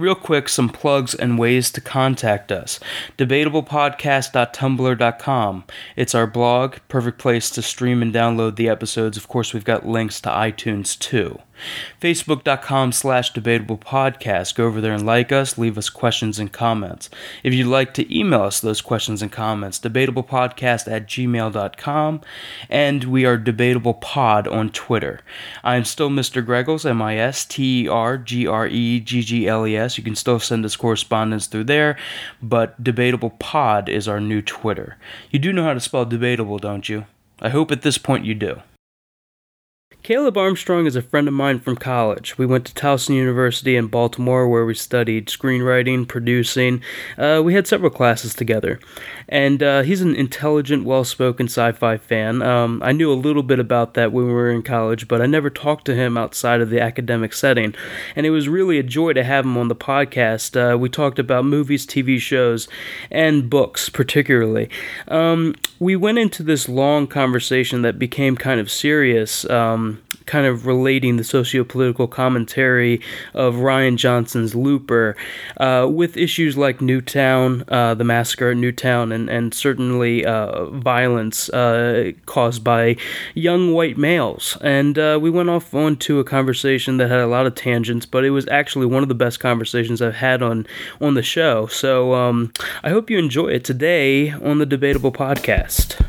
Real quick, some plugs and ways to contact us. DebatablePodcast.tumblr.com. It's our blog, perfect place to stream and download the episodes. Of course, we've got links to iTunes too. Facebook.com slash debatable podcast. Go over there and like us, leave us questions and comments. If you'd like to email us those questions and comments, debatablepodcast at gmail.com, and we are Debatable Pod on Twitter. I am still Mr. Greggles, M I S T E R G R E G G L E S. You can still send us correspondence through there, but Debatable Pod is our new Twitter. You do know how to spell debatable, don't you? I hope at this point you do. Caleb Armstrong is a friend of mine from college. We went to Towson University in Baltimore where we studied screenwriting, producing. Uh, we had several classes together. And uh, he's an intelligent, well spoken sci fi fan. Um, I knew a little bit about that when we were in college, but I never talked to him outside of the academic setting. And it was really a joy to have him on the podcast. Uh, we talked about movies, TV shows, and books, particularly. Um, we went into this long conversation that became kind of serious. Um, kind of relating the socio-political commentary of Rian Johnson's Looper uh, with issues like Newtown, uh, the massacre at Newtown, and, and certainly uh, violence uh, caused by young white males. And uh, we went off onto a conversation that had a lot of tangents, but it was actually one of the best conversations I've had on, on the show. So um, I hope you enjoy it today on the Debatable Podcast.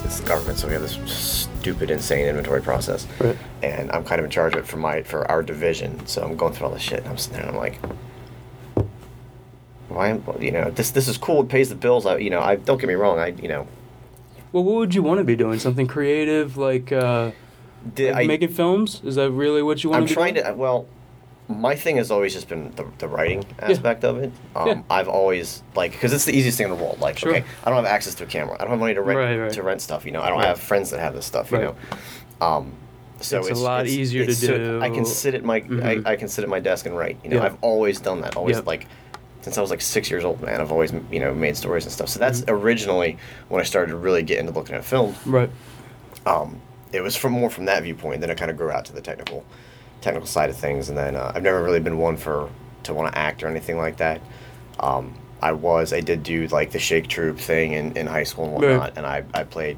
Inventory. We have it's government, so we have this stupid, insane inventory process. Right. And I'm kind of in charge of it for my for our division. So I'm going through all this shit, and I'm sitting there, and I'm like, why? am- You know, this this is cool. It pays the bills. I, you know, I don't get me wrong. I, you know, Well, what would you want to be doing? Something creative, like, uh, did like I, making films? Is that really what you want I'm to be trying doing? to. Well, my thing has always just been the, the writing aspect of it. Um, Yeah. I've always like because it's the easiest thing in the world. Like, Sure. okay, I don't have access to a camera. I don't have money to rent Right, right. to rent stuff. You know, I don't Right. have friends that have this stuff. You know, um, so It's a lot easier to so I can sit at my Mhm. I, I can sit at my desk and write. You know, Yeah. I've always done that. Always Yep. like since I was like six years old, man. I've always you know made stories and stuff. So that's Mm-hmm. originally when I started to really get into looking at film Right. um, it was from more from that viewpoint. Then it kind of grew out to the technical, technical side of things. And then uh, I've never really been one for to want to act or anything like that. Um, I was I did do like the Shake Troop thing in, in high school and Right. whatnot, and I, I played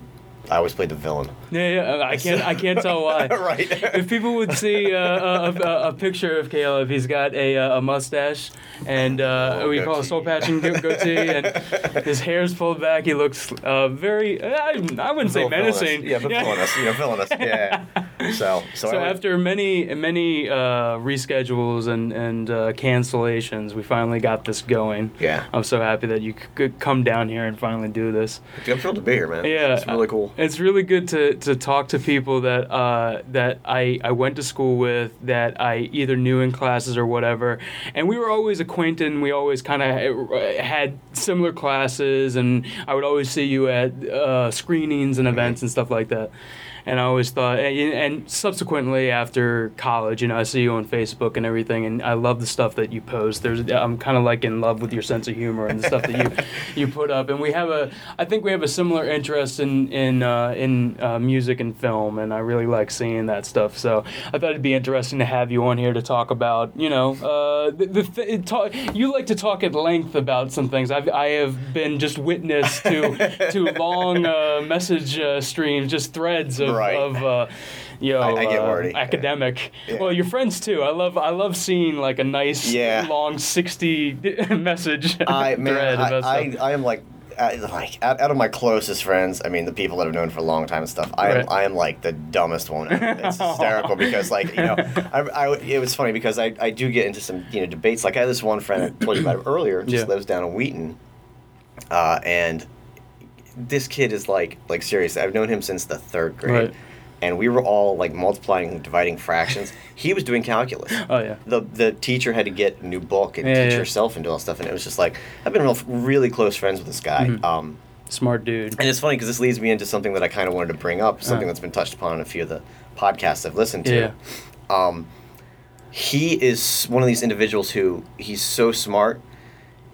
I always played the villain. Yeah, yeah. I can't. I can't tell why. right. If people would see uh, a, a, a picture of Caleb, he's got a, uh, a mustache and uh, Oh, we call it soul patch and go- goatee, and his hair's pulled back. He looks uh, very. I, I wouldn't say Vill- villainous. menacing. Yeah, but villainous. You know, villainous. Yeah. So, so, So after many many uh, reschedules and and uh, cancellations, we finally got this going. Yeah. I'm so happy that you could come down here and finally do this. I'm thrilled to be here, man. Yeah, It's really cool. It's really good to, to talk to people that uh, that I, I went to school with, that I either knew in classes or whatever, and we were always acquainted. and We always kind of had similar classes, and I would always see you at uh, screenings and events and stuff like that. And I always thought, and, and subsequently after college, you know, I see you on Facebook and everything, and I love the stuff that you post. There's, I'm kind of like in love with your sense of humor and the stuff that you you put up. And we have a, I think we have a similar interest in in uh, in uh, music and film, and I really like seeing that stuff. So I thought it'd be interesting to have you on here to talk about, you know, uh, the, the th- talk, you like to talk at length about some things. I've I have been just witness to to long uh, message uh, streams, just threads of Right. of. Uh, you know, I- I get uh, wordy. academic. Yeah. Well, your friends too. I love I love seeing like a nice Yeah. long sixty message I man, thread I, I. I am like, I, like out, of my closest friends. I mean, the people that I've known for a long time and stuff. I am, Right. I am like the dumbest one. It's hysterical because, like, you know, I, I, it was funny because I, I do get into some, you know, debates. Like, I had this one friend I told you about earlier. Just Yeah. lives down in Wheaton, uh, and this kid is like, like serious. I've known him since the third grade. Right. And we were all like multiplying and dividing fractions. He was doing calculus oh yeah. the the teacher had to get a new book and Yeah, teach yeah. herself and do all stuff and it was just like I've been real, really close friends with this guy Mm-hmm. um, Smart dude. and it's funny because this leads me into something that I kind of wanted to bring up something Uh. that's been touched upon in a few of the podcasts I've listened to Yeah. um, he is one of these individuals who he's so smart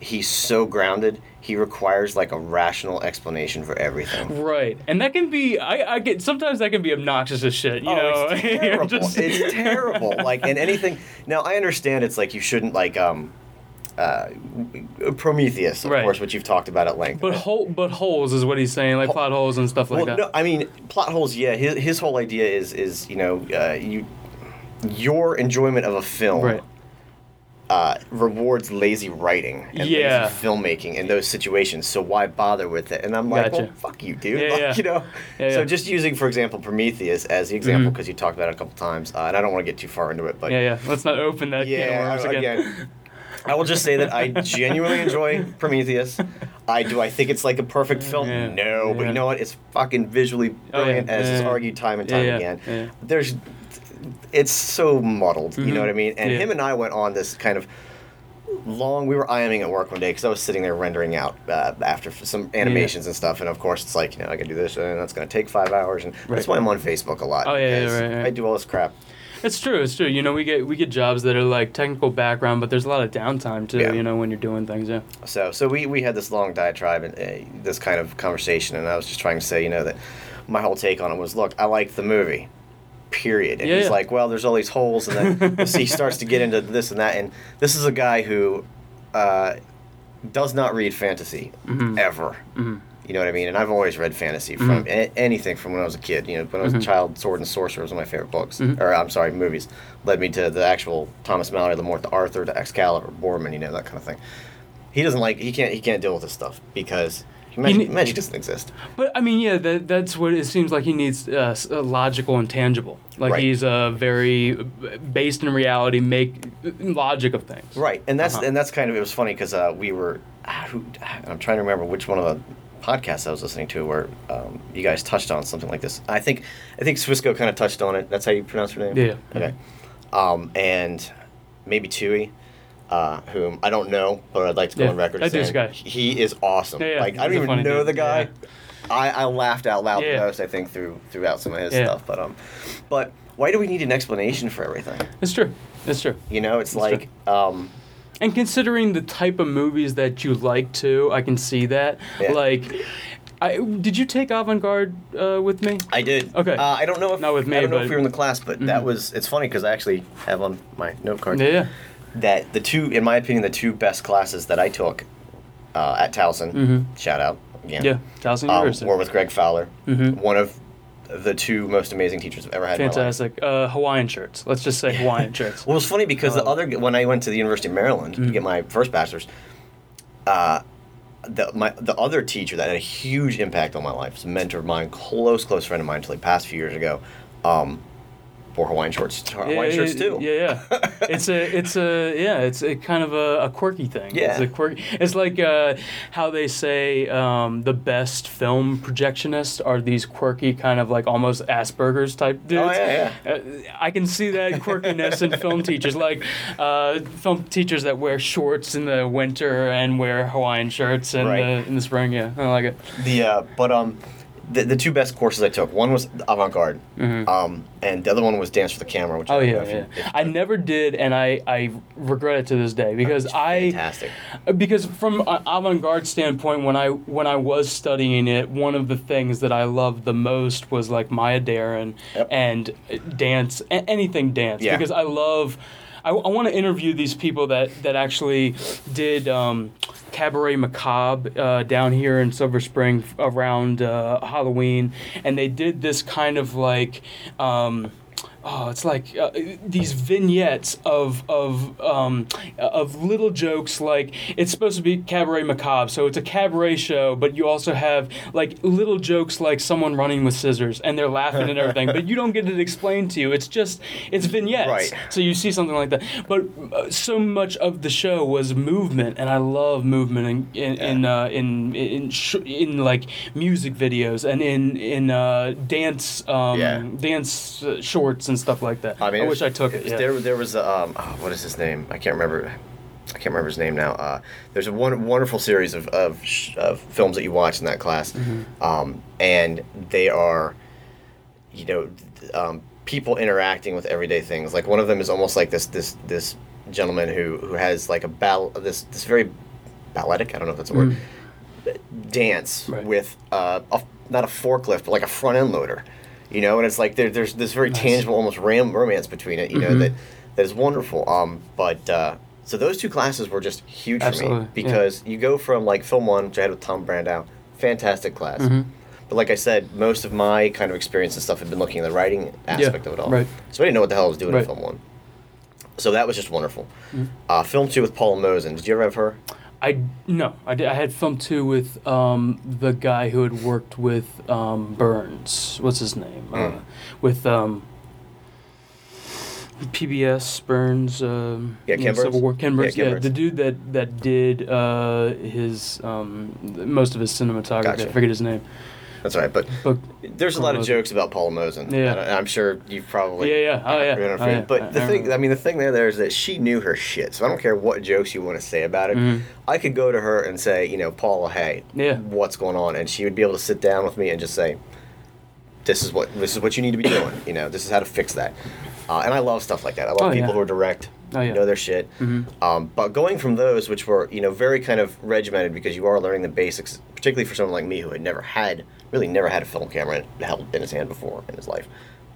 he's so grounded he requires like a rational explanation for everything Right, and that can be. I, I get sometimes that can be obnoxious as shit. You know, Oh, it's terrible. Just- it's terrible. Like, and anything. Now, I understand it's like you shouldn't like um, uh, Prometheus, of Right. course, which you've talked about at length. But hole, but holes is what he's saying, like plot holes and stuff like well, that. no, I mean plot holes. Yeah, his his whole idea is is you know uh, you your enjoyment of a film. Right. Uh, rewards lazy writing and Yeah. lazy filmmaking in those situations. So why bother with it? And I'm like, Gotcha. well, fuck you, dude. Yeah, Like, yeah. You know. Yeah, so yeah. just using, for example, Prometheus as the example because you talked about it a couple times, uh, and I don't want to get too far into it, but Yeah, yeah. Let's not open that yeah, worms I- again. again. I will just say that I genuinely enjoy Prometheus. I do. I think it's like a perfect film. Yeah, no, but you know what? It's fucking visually Oh, yeah, brilliant, as yeah, is yeah. argued time and time yeah, again. yeah. There's, it's so muddled. You Mhm. know what I mean? And Yeah. him and I went on this kind of long. We were IMing at work one day because I was sitting there rendering out uh, after f- some animations and stuff. And of course, it's like you know I can do this, and that's going to take five hours. And Right. that's why I'm on Facebook a lot. Oh, yeah, yeah, right, right. I do all this crap. It's true. It's true. You know, we get we get jobs that are like technical background, but there's a lot of downtime too. Yeah. You know, when you're doing things. Yeah. So, so we, we had this long diatribe and uh, this kind of conversation, and I was just trying to say, you know, that my whole take on it was, look, I liked the movie, period. And Yeah, he's yeah. like, well, there's all these holes, and then he starts to get into this and that, and this is a guy who uh, does not read fantasy Mhm. ever. Mhm. You know what I mean? And I've always read fantasy from a- anything from when I was a kid. You know, when I was a child, Sword and Sorcerer was one of my favorite books. Mhm. Or I'm sorry, movies. Led me to the actual Thomas Malory, the Morte d'Arthur, to Excalibur, Boorman. You know that kind of thing. He doesn't like. He can't. He can't deal with this stuff because magic, ne- magic doesn't exist. But I mean, yeah, that, that's what it seems like he needs uh, uh, logical and tangible. Like Right. he's uh, very uh, based in reality, make logic of things. Right, and that's Uh-huh. and that's kind of it was funny because uh, we were. ah, I'm trying to remember which one of the podcasts I was listening to where um, you guys touched on something like this. I think I think Swisco kind of touched on it. That's how you pronounce her name. Yeah. Okay. Um, and maybe Tui. Uh, whom I don't know, but I'd like to go Yeah, on record. I as saying guy. He is awesome. Yeah, yeah, like I don't even know dude. the guy. I, I laughed out loud the most. I think through throughout some of his stuff. But um, but why do we need an explanation for everything? It's true. It's true. You know, it's That's like um, And considering the type of movies that you like too, I can see that. Like, I did you take Avant Garde uh, with me? I did. Okay. Uh, I don't know if Not with me, I don't know if we were in the class, but that Mhm. was. It's funny because I actually have on my note card Yeah, yeah. That the two, in my opinion, the two best classes that I took uh, at Towson. Mhm. Shout out, Yeah. Yeah, Towson Um, University. or with Greg Fowler, Mhm. one of the two most amazing teachers I've ever had. in my life. Fantastic. Uh, Hawaiian shirts. Let's just say Hawaiian shirts. Well, it was funny because the Uh, other when I went to the University of Maryland Mm-hmm. to get my first bachelor's, uh, the my the other teacher that had a huge impact on my life was a mentor of mine, close close friend of mine until he passed a few years ago. Um, wore Hawaiian shorts, Hawaiian shirts too. Yeah, yeah. it's a, it's a, yeah, it's a kind of a, a quirky thing. Yeah. It's a quirky. It's like uh, how they say um, the best film projectionists are these quirky kind of like almost Asperger's type dudes. Oh, yeah, yeah. Uh, I can see that quirkiness in film teachers, like uh, film teachers that wear shorts in the winter and wear Hawaiian shirts in Right. the in the spring. Yeah, I like it. The uh, but um, the, the two best courses I took one was avant garde, um, and the other one was dance for the camera. Which Mm-hmm. Oh I don't yeah, you- yeah. I never did, and I I regret it to this day because I. fantastic. because from an avant-garde standpoint when i when i was studying it one of the things that i loved the most was like maya Deren Yep. and dance a- anything dance Yeah. because i love I, I want to interview these people that that actually did um, cabaret macabre uh, down here in silver spring around uh, halloween. And they did this kind of like um, oh, it's like uh, these vignettes of of um, of little jokes. Like it's supposed to be cabaret macabre, so it's a cabaret show, but you also have like little jokes like someone running with scissors and they're laughing and everything, but you don't get it explained to you. It's just it's vignettes. Right. So you see something like that, but uh, so much of the show was movement, and I love movement in in in uh, in, in, sh- in like music videos and in in uh, dance um, Yeah. dance uh, shorts and stuff like that. I, mean, I wish was- I took it. Yeah. There, there was um, oh, what is his name? I can't remember. I can't remember his name now. Uh, there's a one, wonderful series of of, sh- of films that you watch in that class, Mm-hmm. um, and they are, you know, um, people interacting with everyday things. Like one of them is almost like this this this gentleman who who has like a ball this this very balletic. I don't know if that's a word. Dance Mm. Right. with uh, a, not a forklift, but like a front end loader. You know, and it's like there, there's this very tangible, almost ram- romance between it. You know Mm-hmm. that that is wonderful. Um, but uh, so those two classes were just huge for Absolutely, me yeah. because you go from like film one, which I had with Tom Brandow, fantastic class. Mm-hmm. But like I said, most of my kind of experience and stuff had been looking at the writing aspect of it all. right. So I didn't know what the hell I was doing Right. Mm-hmm. in film one. So that was just wonderful. Uh, film two with Paula Mosen. Did you ever have her? I no, I, did, I had film two with um, the guy who had worked with um, Burns. What's his name? Uh, Mm. with um, PBS Burns. Um, Yeah, you Ken know, Civil Burns? War. Ken Yeah, Ken Yeah, Burns. the dude that that did uh, his um, most of his cinematography. Gotcha. I forget his name. That's all right. But But there's a lot of jokes about Paula Mosen. Yeah. I'm sure you've probably. Yeah, yeah. Oh, yeah. Oh, yeah. But I- the I thing, remember. I mean, the thing there, there is that she knew her shit. So I don't care what jokes you want to say about it. Mhm. I could go to her and say, you know, Paula, hey, Yeah. what's going on? And she would be able to sit down with me and just say, this is what this is what you need to be doing. You know, this is how to fix that. Uh, and I love stuff like that. I love Oh, people yeah. who are direct, Oh, yeah. know their shit. Mhm. Um, but going from those, which were you know very kind of regimented because you are learning the basics, particularly for someone like me who had never had, really never had a film camera held in his hand before in his life,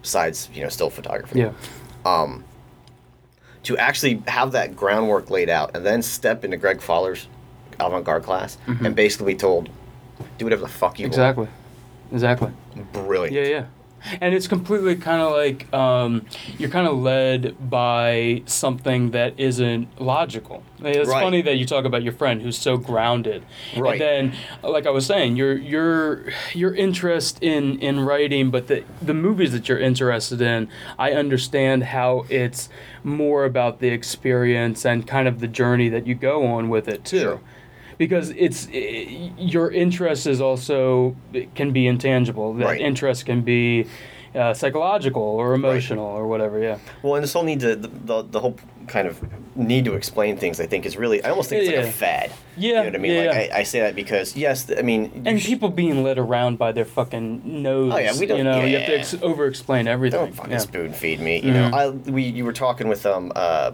besides you know still photography. yeah, Um, to actually have that groundwork laid out and then step into Greg Fowler's avant-garde class and basically be told, do whatever the fuck you Mm-hmm. exactly, exactly. Brilliant. Yeah, yeah. And it's completely kind of like um, you're kind of led by something that isn't logical. It's Right. funny that you talk about your friend who's so grounded. Right. And then, like I was saying, your your your interest in in writing, but the the movies that you're interested in, I understand how it's more about the experience and kind of the journey that you go on with it too Sure. Because it's i your interest is also it can be intangible. That Right. interest can be uh, psychological or emotional or whatever. Yeah. Well, and this whole need to the, the, the whole kind of need to explain things. I think is really. I almost think it's like Yeah. a fad. Yeah, You know what I mean? yeah, like yeah. I, I say that because yes, th- I mean. And sh- people being led around by their fucking nose. Oh, yeah, we don't- You know, you have to ex- over-explain everything. Don't fucking spoon feed me. You Mhm. know, I we you were talking with um uh.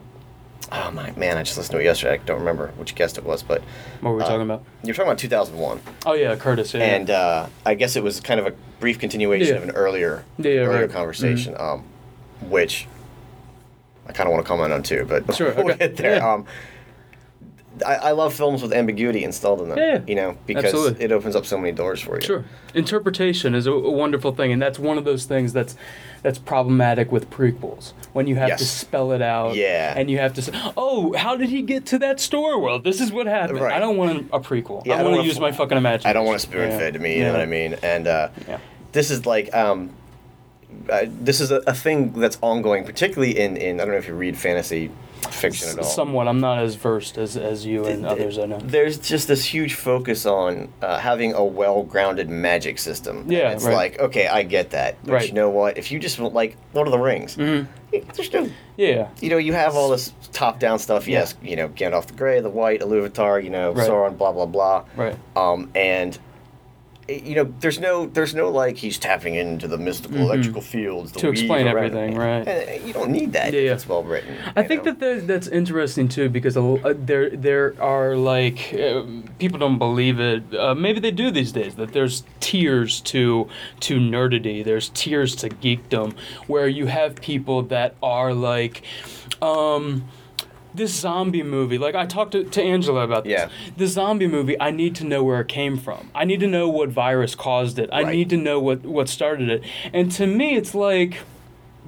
Oh my man! I just listened to it yesterday. I don't remember which guest it was, but What were we uh, talking about? you were talking about 2001. Oh yeah, Curtis. Yeah. and uh, I guess it was kind of a brief continuation Yeah. of an earlier Yeah, earlier right. conversation, um, which I kind of want to comment on too, but Sure, we'll okay. get there. Um, I, I love films with ambiguity installed in them. Yeah, You know, because absolutely. it opens up so many doors for you. Sure. Interpretation is a, a wonderful thing, and that's one of those things that's that's problematic with prequels when you have to spell it out. Yeah. And you have to say, "Oh, how did he get to that store world? This is what happened." Right. I don't want a prequel. Yeah, I I want wanna use f- my fucking imagination. I don't want to spoon fed to me. You know what I mean? And uh, this is like um, uh, this is a, a thing that's ongoing, particularly in in I don't know if you read fantasy fiction at all. Somewhat. I'm not as versed as, as you and others I know. There's just this huge focus on uh, having a well-grounded magic system. And Yeah, it's right. like okay, I get that, but Right. you know what? If you just like Lord of the Rings, there's no, Yeah. you know, you have all this top-down stuff. Yes, you know, Gandalf the Grey, the White, Iluvatar, you know, Right. Sauron, blah blah blah. Right. Um, and you know, there's no, there's no like he's tapping into the mystical electrical fields the Mm-hmm. To explain around everything, right. Eh, You don't need that. Yeah, if yeah. It's well written. I think know? that that's interesting too because uh, there there are like um, people don't believe it. Uh, maybe they do these days. That there's tiers to to nerdity. There's tiers to geekdom where you have people that are like. Um, this zombie movie, like I talked to, to Angela about this. Yeah. The zombie movie, I need to know where it came from. I need to know what virus caused it. I Right. need to know what, what started it. And to me, it's like,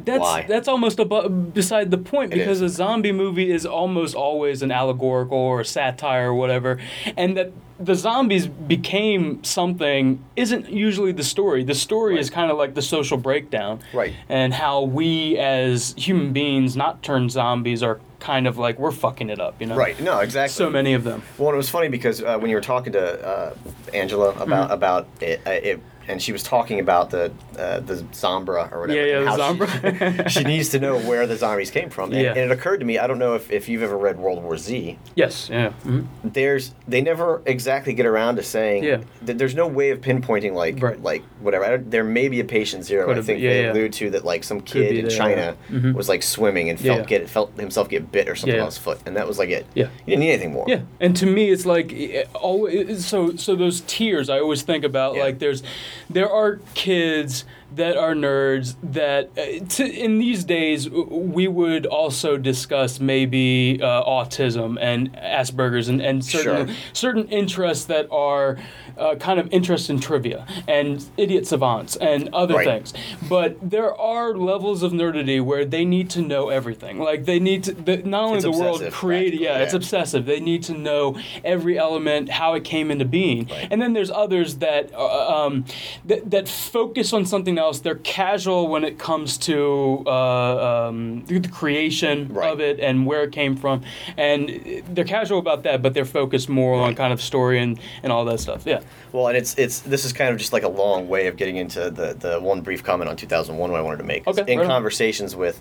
that's Why? that's almost abo- beside the point because a zombie movie is almost always an allegorical or satire or whatever, and that the zombies became something isn't usually the story. The story is kind of like the social breakdown, Right. And how we as human beings, not turned zombies, are kind of like we're fucking it up, you know? Right. No, exactly. So many of them. Well, it was funny because uh, when you were talking to uh, Angela about Mm-hmm. about it, uh, it, and she was talking about the uh, the Zombra or whatever. Yeah, yeah, the Zombra. She, she needs to know where the zombies came from, and, Yeah. and it occurred to me. I don't know if, if you've ever read World War Z. Yes. Yeah. hmm There's they never exactly get around to saying. Yeah. th- there's no way of pinpointing like Right. like whatever. I don't, there may be a patient zero. Could I think been- yeah, they yeah. allude to that like some kid in there, China yeah. Mhm. was like swimming and felt get felt himself get bit or something on his foot, and that was like it. Yeah. You didn't need anything more. Yeah, and to me, it's like always. So, so those tears. I always think about like there's, there are kids that are nerds that uh, to, in these days we would also discuss maybe uh, autism and Asperger's and, and certain Sure. certain interests that are uh, kind of interest in trivia and idiot savants and other Right. things. But there are levels of nerdity where they need to know everything. Like they need to the, not only It's the world created. Yeah, practically, it's obsessive. They need to know every element, how it came into being. Right. And then there's others that uh, um, that, that focus on something else. They're casual when it comes to uh, um, the creation Right. of it and where it came from, and they're casual about that, but they're focused more on kind of story and, and all that stuff. Yeah. Well, and it's it's this is kind of just like a long way of getting into the the one brief comment on 2001 I wanted to make. Okay, In right on. conversations with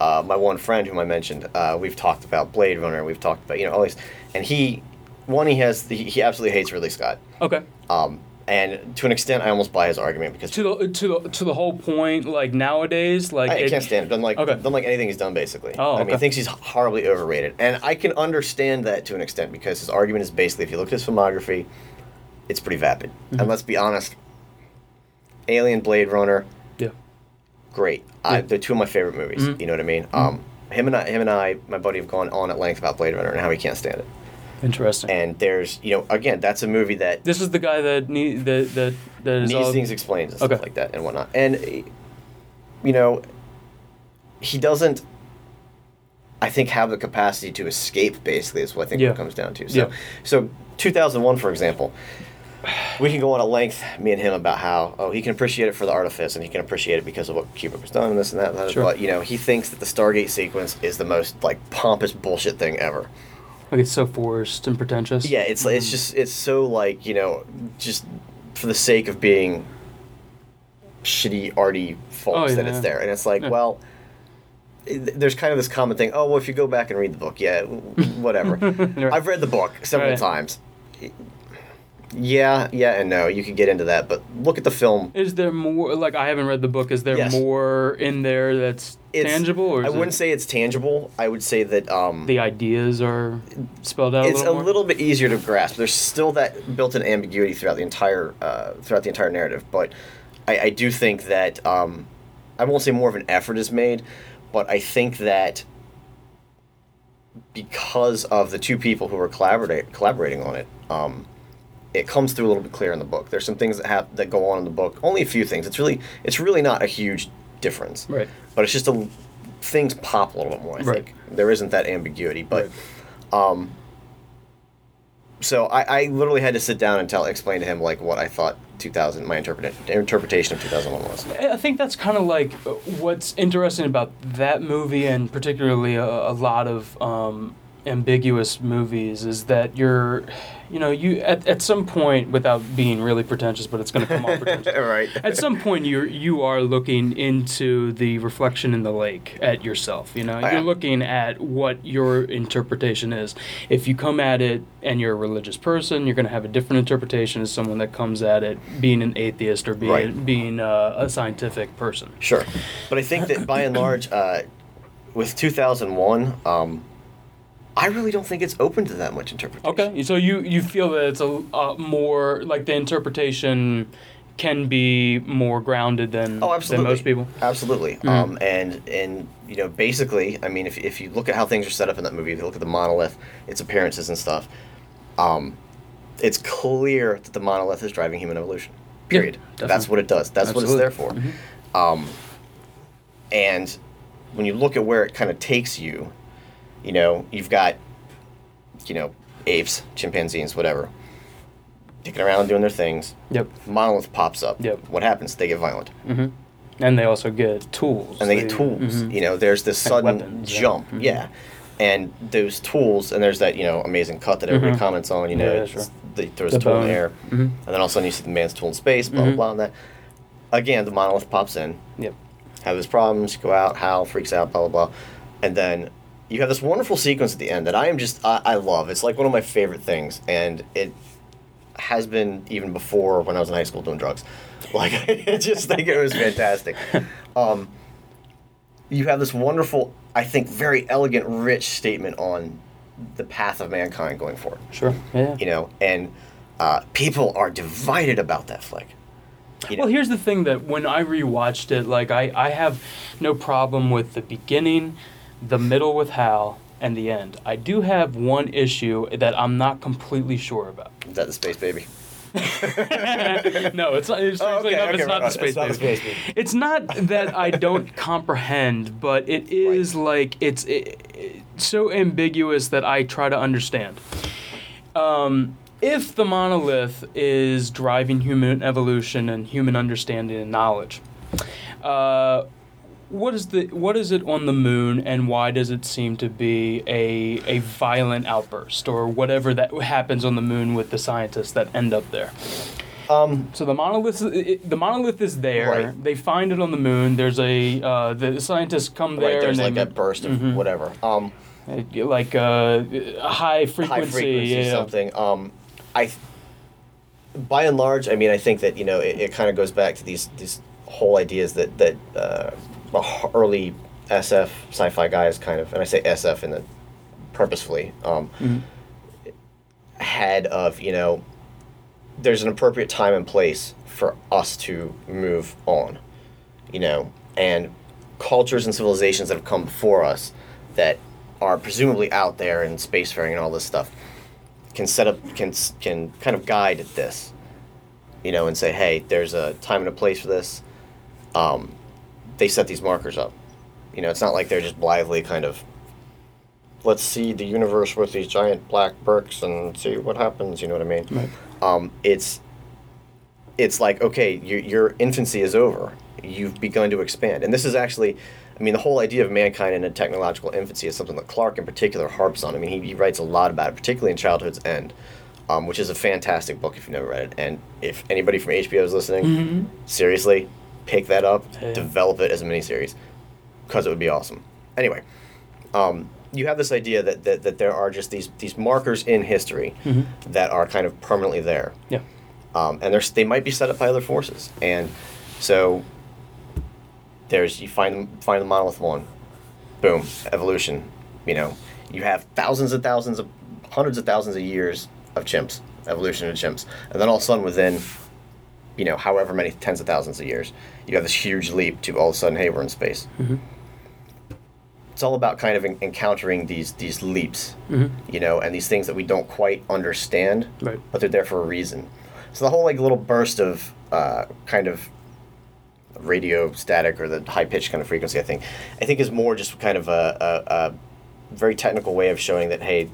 uh, my one friend whom I mentioned, uh, we've talked about Blade Runner. We've talked about you know all these, and he one he has he, he absolutely hates Ridley Scott. Okay. Um, and to an extent, I almost buy his argument because To the to the to the whole point, like nowadays, like I, I it- can't stand it. Doesn't like Okay. doesn't like anything he's done basically. Oh, I mean, okay. thinks he's horribly overrated, and I can understand that to an extent because his argument is basically, if you look at his filmography, it's pretty vapid. Mm-hmm. And let's be honest, Alien, Blade Runner, Yeah. great. I, Yeah. Mm-hmm. they're two of my favorite movies. You know what I mean? Um, him and I, him and I, my buddy, have gone on at length about Blade Runner and how he can't stand it. Interesting. And there's, you know, again, that's a movie that this is the guy that need that that that is needs all, things explained and Okay. stuff like that and whatnot. And you know, he doesn't. I think have the capacity to escape. Basically, is what I think Yeah. it comes down to. So, Yeah. so 2001, for example, we can go on at length, me and him, about how oh he can appreciate it for the artifice and he can appreciate it because of what Kubrick has done and this and that. And that Sure. But you know, he thinks that the Stargate sequence is the most like pompous bullshit thing ever. Like it's so forced and pretentious. Yeah, it's it's mm-hmm. just it's so like you know just for the sake of being shitty arty folks Oh, that yeah. it's there, and it's like Yeah. well. i- There's kind of this common thing. Oh well, if you go back and read the book, yeah, whatever. Right. I've read the book several Right. times. Yeah, yeah, and no. You could get into that, but look at the film. Is there more? Like I haven't read the book. Is there Yes. more in there that's It's, tangible, or I wouldn't it say it's tangible. I would say that um, the ideas are spelled out? it's a little, a little bit easier to grasp. There's still that built-in ambiguity throughout the entire uh, throughout the entire narrative, but I, I do think that um, I won't say more of an effort is made, but I think that because of the two people who were collaborate, collaborating on it, um, it comes through a little bit clear in the book. There's some things that have that go on in the book. Only a few things. It's really it's really not a huge difference. Right. But it's just a things pop a little bit more. I Right. think there isn't that ambiguity, but. Right. Um, so I, I literally had to sit down and tell explain to him like what I thought 2000 my interpret, interpretation of 2001 was. I think that's kind of like uh, what's interesting about that movie, and particularly a, a lot of um, ambiguous movies, is that you're, you know, you at, at some point, without being really pretentious, but it's going to come off pretentious. right. At some point, you you are looking into the reflection in the lake at yourself. You know, you're looking at what your interpretation is. If you come at it and you're a religious person, you're going to have a different interpretation as someone that comes at it being an atheist or being Right. being uh, a scientific person. Sure, but I think that by and large, uh, with 2001, um, I really don't think it's open to that much interpretation. Okay, so you you feel that it's a uh, more like the interpretation can be more grounded than Oh, than absolutely. most people. Absolutely. Mm-hmm. Um, and and you know, basically, I mean, if if you look at how things are set up in that movie, if you look at the monolith, its appearances and stuff, um, it's clear that the monolith is driving human evolution. Period. definitely. That's what it does. That's what it's there for. Absolutely. Um, and when you look at where it kind of takes you, you know, you've got, you know, apes, chimpanzees, whatever, dicking around doing their things. Yep. Monolith pops up. Yep. What happens? They get violent. hmm And they also get tools. and they get tools. Mhm. You know, there's this Like sudden weapons, yeah. jump, Mhm. yeah. And those tools, and there's that you know amazing cut that everybody Mhm. comments on. You know, Yeah, sure. they throws The a tool in bone. the air, Mhm. and then all of a sudden you see the man's tool in space. Blah blah Mhm. blah. And that again, the monolith pops in, Yep. have his problems, go out, Hal freaks out, blah blah blah, and then you have this wonderful sequence at the end that I am just I, I love. It's like one of my favorite things, and it has been even before when I was in high school doing drugs. Like I just think it was fantastic. Um, you have this wonderful, I think, very elegant, rich statement on the path of mankind going forward. Sure. Yeah. You know, and uh, people are divided about that flick. You know, Well, here's the thing that when I rewatched it, like I, I have no problem with the beginning, the middle with Hal, and the end. I do have one issue that I'm not completely sure about. is that the space baby? no, it's not. It's, Oh, okay, enough, okay, it's not right, the space it's not baby. space baby. It's not that I don't comprehend, but it is like it's it, it- so ambiguous that I try to understand. Um, if the monolith is driving human evolution and human understanding and knowledge, uh, what is the what is it on the moon, and why does it seem to be a a violent outburst or whatever that happens on the moon with the scientists that end up there? Um, So the monolith, it, the monolith is there. Right. They find it on the moon. There's a uh, the scientists come there right, there's and like a burst of Mhm. whatever. Um, like uh, a high frequency. high frequency yeah. something. Um, I, by and large, I mean, I think that you know it, it kind of goes back to these these whole ideas that that uh, early SF sci-fi guys kind of, and I say SF in the purposefully, um, Mhm. had of you know, there's an appropriate time and place for us to move on, you know, and cultures and civilizations that have come before us that are presumably out there in spacefaring and all this stuff can set up can can kind of guide this you know and say hey there's a time and a place for this um, they set these markers up. You know it's not like they're just blithely kind of let's see the universe with these giant black bricks and see what happens you know what i mean? Right. um, it's it's like okay your, your infancy is over. You've begun to expand. And this is actually i mean the whole idea of mankind in a technological infancy is something that clarke in particular harps on. I mean he, he writes a lot about it particularly in childhood's end um, which is a fantastic book if you've never read it. And if anybody from hbo is listening Mhm. seriously pick that up Yeah. develop it as a miniseries because it would be awesome anyway um, you have this idea that, that, that there are just these, these markers in history Mhm. that are kind of permanently there Yeah. um, and there's they might be set up by other forces. And so there's you find find the monolith one, boom, evolution. You know, you have thousands and thousands of hundreds of thousands of years of chimps, evolution of chimps, and then all of a sudden within, you know, however many tens of thousands of years, you have this huge leap to all of a sudden, hey, we're in space. it's all about kind of en- encountering these these leaps, Mm-hmm. you know, and these things that we don't quite understand, Right. but they're there for a reason. So the whole like little burst of uh, kind of radio static or the high pitched kind of frequency, I think, I think is more just kind of a, a, a very technical way of showing that hey,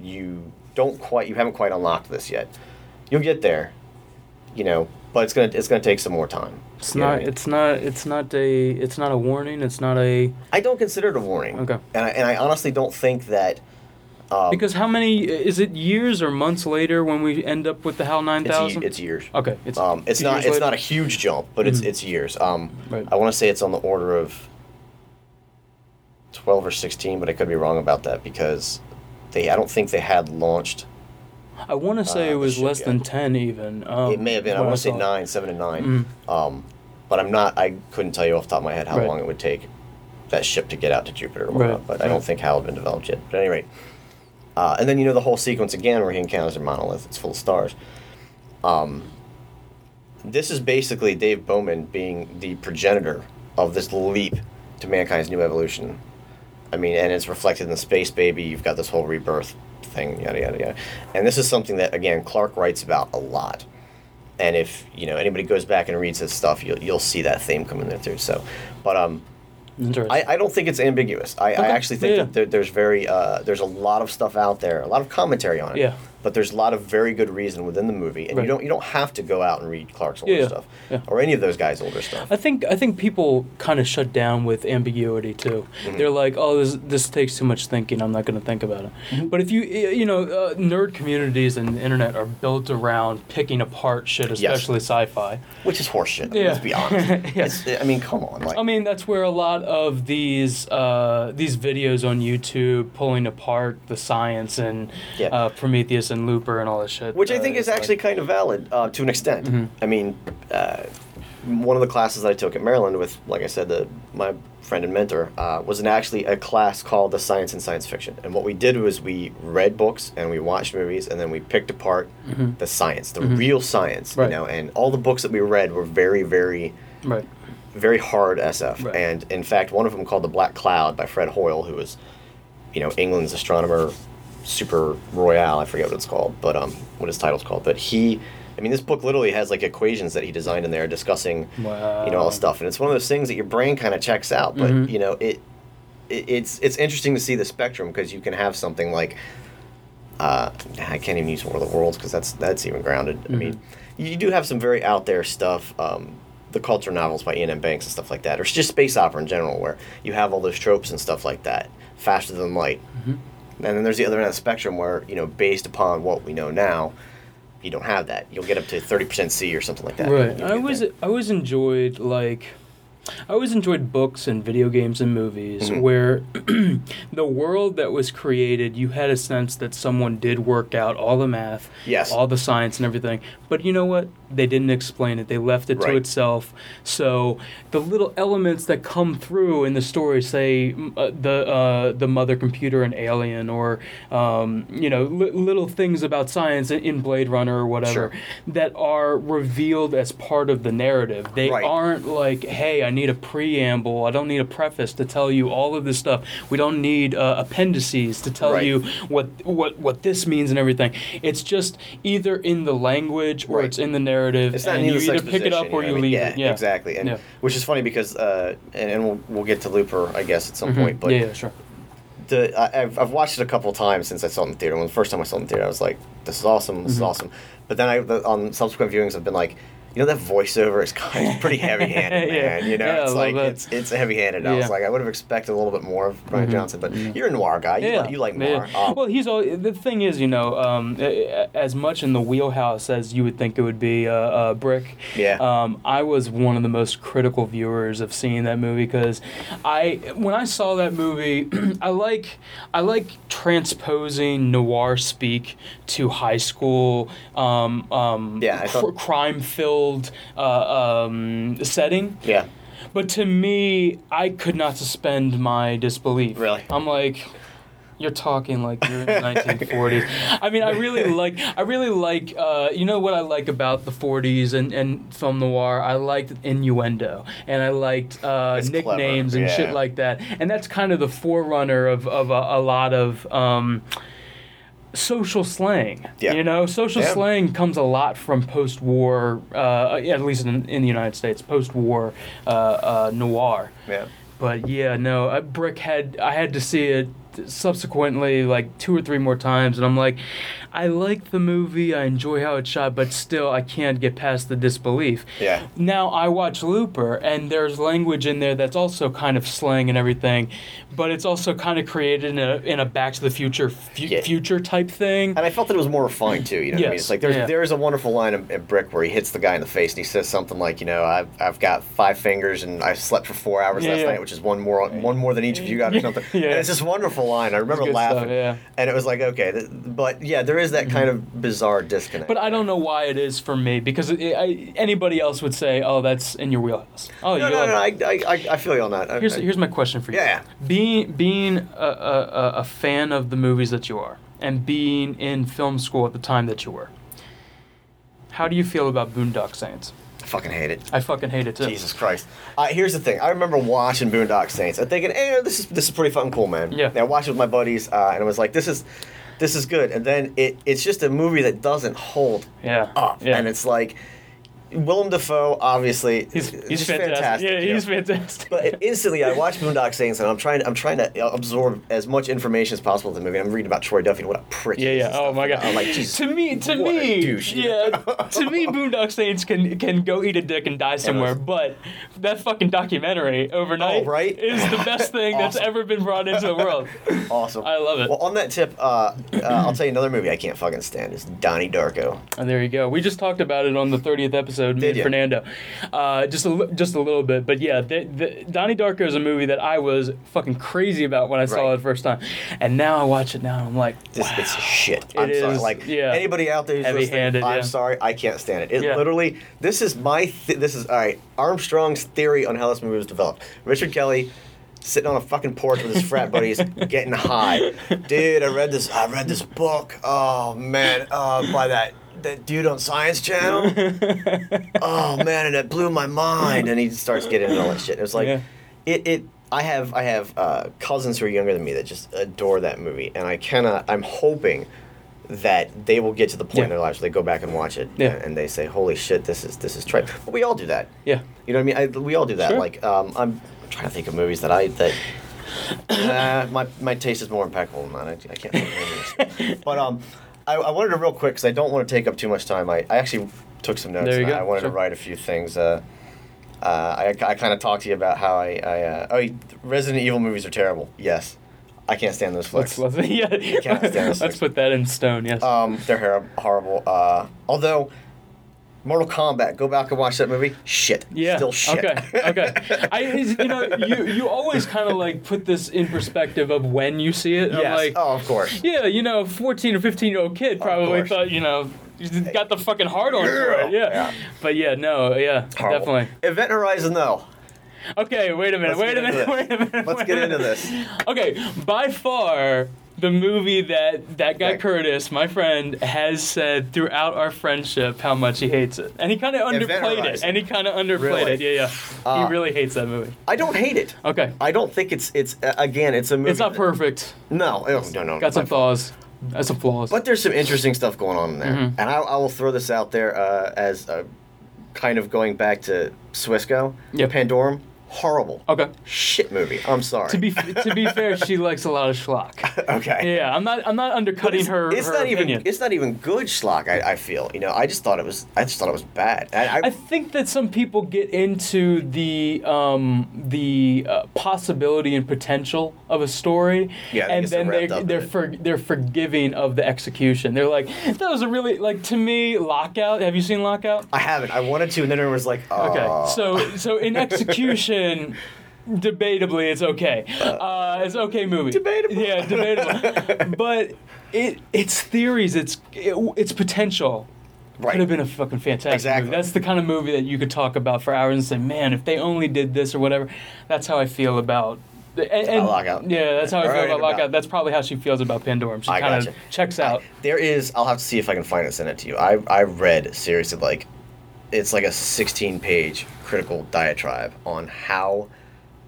you don't quite, you haven't quite unlocked this yet. You'll get there, you know, but it's gonna it's gonna take some more time. It's know not. It's not. It's not a. It's not a warning. It's not a. I don't consider it a warning. Okay. And I, and I honestly don't think that. Um, Because how many? Is it years or months later when we end up with the HAL nine thousand? it's, ye- thousand? it's years. Okay. It's. Um, it's not it's later? not a huge jump, but it's it's years. Um, Right. I want to say it's on the order of twelve or sixteen, but I could be wrong about that because they I don't think they had launched. I want to say uh, it was less ship than ten even. Um, it may have been I want to say nine, seven and 9 Um, but I'm not. I couldn't tell you off the top of my head how Right. long it would take that ship to get out to Jupiter or whatnot. Right, But I don't think HAL had been developed yet. But at any rate, uh, and then you know the whole sequence again where he encounters a monolith. It's full of stars. Um, this is basically Dave Bowman being the progenitor of this leap to mankind's new evolution. I mean, and it's reflected in the space baby. You've got this whole rebirth thing, yada yada yada. And this is something that again Clarke writes about a lot. And if you know anybody goes back and reads his stuff, you'll you'll see that theme coming there too. So, but um, I, I don't think it's ambiguous. I, I actually think Yeah, that there, there's very uh, there's a lot of stuff out there, a lot of commentary on it. Yeah. But there's a lot of very good reason within the movie, and Right. you don't you don't have to go out and read Clarke's older Yeah, stuff yeah. or any of those guys' older stuff. I think I think people kind of shut down with ambiguity too. Mm-hmm. They're like, "Oh, this this takes too much thinking. I'm not going to think about it." Mm-hmm. But if you you know, uh, nerd communities and the internet are built around picking apart shit, especially sci-fi. Which is horseshit. Yeah. Let's be honest. Yeah. It's- I mean, come on. Like, I mean, that's where a lot of these uh, these videos on YouTube pulling apart the science and Yeah. uh, Prometheus and Looper and all this shit. which I uh, think is actually like- kind of valid uh, to an extent. Mm-hmm. I mean, uh, one of the classes that I took at Maryland with, like I said, the, my friend and mentor uh, was an actually a class called the Science and Science Fiction. And what we did was we read books and we watched movies and then we picked apart the science, the real science, Mm-hmm. Right. you know. And all the books that we read were very, very right. very hard SF. Right. And in fact, one of them called The Black Cloud by Fred Hoyle, who was, you know, England's astronomer super royale. I forget what it's called, but um, what his title's called. But he, I mean, this book literally has like equations that he designed in there discussing, you know, all stuff. And it's one of those things that your brain kind of checks out. But Mhm. you know, it, it it's it's interesting to see the spectrum because you can have something like. Uh, I can't even use War of the Worlds because that's that's even grounded. I mean, you do have some very out there stuff. Um, the culture novels by Iain M. Banks and stuff like that, or just space opera in general, where you have all those tropes and stuff like that, faster than light. And then there's the other end of the spectrum where you know, based upon what we know now, you don't have that. You'll get up to thirty percent C or something like that. Right. I get always. I always enjoyed like I always enjoyed books and video games and movies Mhm. where the world that was created, you had a sense that someone did work out all the math, Yes. all the science and everything. But you know what? They didn't explain it. They left it to itself. So the little elements that come through in the story, say uh, the uh, the mother computer and Alien, or um, you know li- little things about science in- in Blade Runner or whatever, Sure. that are revealed as part of the narrative. They Right. aren't like, hey, I need a preamble. I don't need a preface to tell you all of this stuff. We don't need uh, appendices to tell Right. you what what what this means and everything. It's just either in the language or Right. it's in the narrative, It's not and you either pick it up or know you I mean? leave yeah, it. Yeah, exactly. And Yeah. which is funny because, uh, and, and we'll, we'll get to Looper, I guess, at some Mhm. point. But yeah, yeah, sure. the I, I've, I've watched it a couple times since I saw it in the theater. When the first time I saw it in the theater, I was like, "This is awesome! This is Mhm. awesome." But then I the, on subsequent viewings, I've been like, you know, that voiceover is kind of pretty heavy-handed, Yeah. man. You know, Yeah, it's like bit. it's it's heavy-handed. I was like, I would have expected a little bit more of Brian Mhm. Johnson, but Yeah. you're a noir guy. You, yeah, like, you like yeah. noir. Um, well, he's all, the thing is, you know, um, as much in the wheelhouse as you would think it would be uh, uh, Brick. Yeah. Um, I was one of the most critical viewers of seeing that movie because I, when I saw that movie, I like, I like transposing noir speak to high school, um, um, Yeah, thought- uh, um, setting. yeah. But to me, I could not suspend my disbelief. Really? I'm like, You're talking like you're in the 1940s. I mean, I really like. I really like. Uh, you know what I like about the 40s and, and film noir? I liked innuendo and I liked uh, It's clever, nicknames and shit like that. And that's kind of the forerunner of of a, a lot of. Um, social slang Yeah. you know social Yeah. slang comes a lot from post-war uh, at least in, in the united states post-war uh, uh, noir Yeah. but yeah, no, Brick had I had to see it subsequently like two or three more times, and I'm like, I like the movie, I enjoy how it's shot, but still I can't get past the disbelief. Yeah. Now I watch Looper, and there's language in there that's also kind of slang and everything, but it's also kind of created in a in a Back to the Future fu- Yeah. future type thing. And I felt that it was more refined too. You know, what I mean, it's like there's yeah. there's a wonderful line in, in Brick where he hits the guy in the face and he says something like, you know, I've I've got five fingers and I slept for four hours Yeah, last night, which is one more one more than each of you got or something. Yeah. And it's this wonderful line. I remember laughing, stuff, yeah. and it was like, okay, th- but yeah, there is that kind of bizarre disconnect. But I don't know why it is for me because it, I, anybody else would say, "Oh, that's in your wheelhouse." Oh, no, you no, love no. I, I, I- I feel you on that. I- Here's I- here's my question for you. Yeah, yeah. Being being a, a, a- a fan of the movies that you are, and being in film school at the time that you were, how do you feel about Boondock Saints? I fucking hate it. I fucking hate it too. Jesus Christ. Uh, here's the thing. I remember watching Boondock Saints and thinking, hey, this is this is pretty fucking cool, man. Yeah. And I watched it with my buddies, uh, and I was like, this is this is good. And then it it's just a movie that doesn't hold Yeah. up, Yeah. and it's like Willem Dafoe, obviously, he's he's just fantastic. Yeah, you know. he's fantastic. But instantly, I watched Boondock Saints, and I'm trying. I'm trying to absorb as much information as possible of the movie. I'm reading about Troy Duffy and what a prick. Yeah, yeah. Oh my god. I'm like, Jesus. to me, to me, douche. yeah. to me, Boondock Saints can can go eat a dick and die somewhere. But that fucking documentary overnight Oh, right? is the best thing that's ever been brought into the world. Awesome. I love it. Well, on that tip, uh, uh, I'll tell you another movie I can't fucking stand is Donnie Darko. And there you go. We just talked about it on the 30th episode, me Did and ya? Fernando. Uh, just a just a little bit, but yeah, the, the, Donnie Darko is a movie that I was fucking crazy about when I saw Right. it the first time, and now I watch it now and I'm like, This, wow. It's shit. I'm It sorry. is, Like yeah. anybody out there who's Heavy-handed, listening, I'm yeah. sorry. I can't stand it. It Yeah. literally. This is my. Th- this is all right. Armstrong's theory on how this movie was developed. Richard Kelly. Sitting on a fucking porch with his frat buddies, getting high. Dude, I read this. I read this book. Oh man, uh, by that that dude on Science Channel. oh man, and it blew my mind. And he starts getting into all that shit. It was like, Yeah. it, it. I have I have uh, cousins who are younger than me that just adore that movie, and I cannot. I'm hoping that they will get to the point Yeah. in their lives where they go back and watch it, Yeah. and they say, "Holy shit, this is this is tripe." But we all do that. yeah, You know what I mean? I, we all do that. Sure. Like, um, I'm trying to think of movies that I that. uh, my my taste is more impeccable than that. I, I can't think of movies. But um, I, I wanted to real quick because I don't want to take up too much time. I, I actually took some notes. There you go. I wanted Sure. to write a few things. Uh, uh, I, I kind of talked to you about how I, I uh, oh Resident Evil movies are terrible. Yes, I can't stand those flicks. let's let's, yeah, can't stand this let's thing. put that in stone. Yes. Um, they're hor- horrible. Uh, although. Mortal Kombat, go back and watch that movie. Shit. Yeah. Still shit. Okay. Okay. I, you know, you you always kind of like put this in perspective of when you see it. Yes. like, oh, of course. yeah, you know, 14 or 15 year old kid probably thought, you know, you got the fucking hard on for Yeah. it. Yeah. Yeah. But yeah, no, yeah, Horrible. definitely. Event Horizon, though. Okay, wait a minute. Let's wait a minute. Wait a minute. Let's get into this. Okay, by far the movie that that guy Yeah. Curtis, my friend, has said throughout our friendship how much he hates it, and he kind of underplayed it, and he kind of underplayed Really? it. Yeah, yeah. Uh, he really hates that movie. I don't hate it. Okay, I don't think it's it's uh, again it's a movie. it's not perfect. No, oh, no, no. Got some flaws. Got some flaws. But there's some interesting stuff going on in there, Mhm. and I, I will throw this out there uh, as uh, kind of going back to Swisco. Yep. Pandorum, horrible. okay. Shit movie. I'm sorry. To be to be fair, she likes a lot of schlock. okay. Yeah, I'm not I'm not undercutting It's, her. it's her not opinion. even it's not even good schlock. I, I feel you know I just thought it was I just thought it was bad. And I, I think that some people get into the um, the uh, possibility and potential of a story, Yeah, and then they in they're for, they're forgiving of the execution. They're like, that was a really like to me Lockout. Have you seen Lockout? I haven't. I wanted to, and then it was like, oh. Okay, so so in execution. Debatably, it's okay. Uh, it's okay movie. Debatable. Yeah, debatable. but it its theories, its it, its potential right. could have been a fucking fantastic Exactly. movie. That's the kind of movie that you could talk about for hours and say, man, if they only did this or whatever. That's how I feel about And, and- Lockout. Yeah, that's how I feel about about- Lockout. That's probably how she feels about Pandorum. She kind of gotcha. checks out. There is. I'll have to see if I can find it. and Send it to you. I I read seriously like, it's like a 16 page critical diatribe on how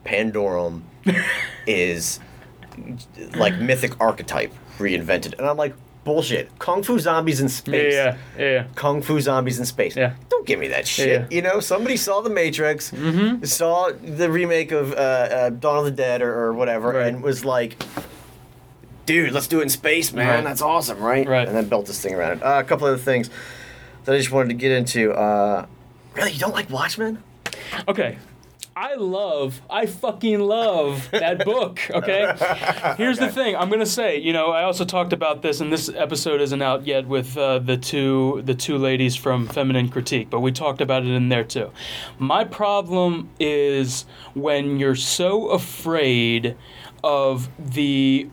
Pandorum is like mythic archetype reinvented, and I'm like bullshit. Kung Fu zombies in space. Yeah, yeah, yeah. Kung Fu zombies in space. Yeah. Don't give me that shit. Yeah. You know, somebody saw The Matrix, saw the remake of uh, uh, Dawn of the Dead or, or whatever, Right. and was like, dude, let's do it in space, man. Right. That's awesome, right? Right. And then built this thing around it. Uh, a couple other things that I just wanted to get into. Uh, really, you don't like Watchmen? Okay. I love, I fucking love that book. Okay. Here's the thing. I'm gonna say, you know, I also talked about this, and this episode isn't out yet with uh, the two the two ladies from Feminine Critique, but we talked about it in there too. My problem is when you're so afraid of the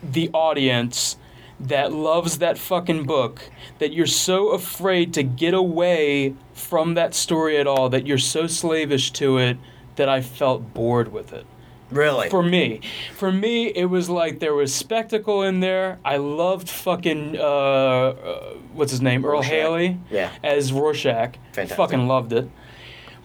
the audience that loves that fucking book that you're so afraid to get away from that story at all that you're so slavish to it that I felt bored with it. Really? For me, for me, it was like there was spectacle in there. I loved fucking uh, uh what's his name, Earle Rorschach. Haley, Yeah. as Rorschach. Fantastic. Fucking loved it.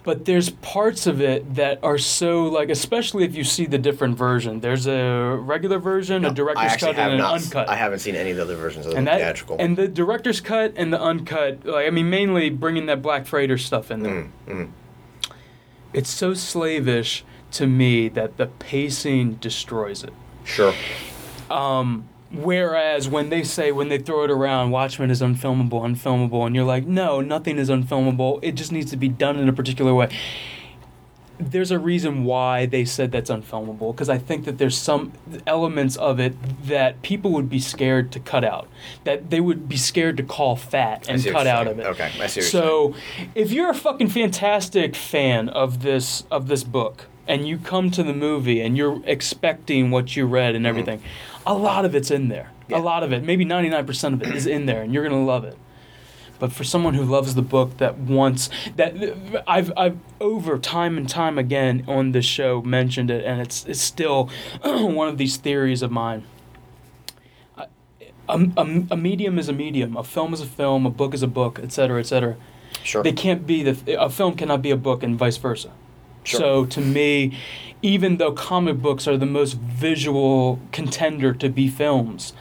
But there's parts of it that are so like, especially if you see the different version. There's a regular version, a director's cut, and an not. uncut. I haven't seen any of the other versions of the and that theatrical. and the director's cut and the uncut. Like I mean, mainly bringing that Black Freighter stuff in there. Mm, It's so slavish to me that the pacing destroys it. sure. Whereas when they say when they throw it around, Watchmen is unfilmable, unfilmable, and you're like, no, nothing is unfilmable. It just needs to be done in a particular way. There's a reason why they said that's unfilmable because I think that there's some elements of it that people would be scared to cut out, that they would be scared to call fat and cut out of it. Okay, I see so, if you're a fucking fantastic fan of this of this book and you come to the movie and you're expecting what you read and everything, a lot of it's in there. Yeah. A lot of it, maybe 99% of it is in there and you're going to love it. But for someone who loves the book that wants that I've I've over time and time again on this show mentioned it and it's it's still one of these theories of mine. A, a, a medium is a medium, a film is a film, a book is a book, etc., cetera, et cetera. Sure. They can't be the a film cannot be a book and vice versa. Sure. So to me, even though comic books are the most visual contender to be films,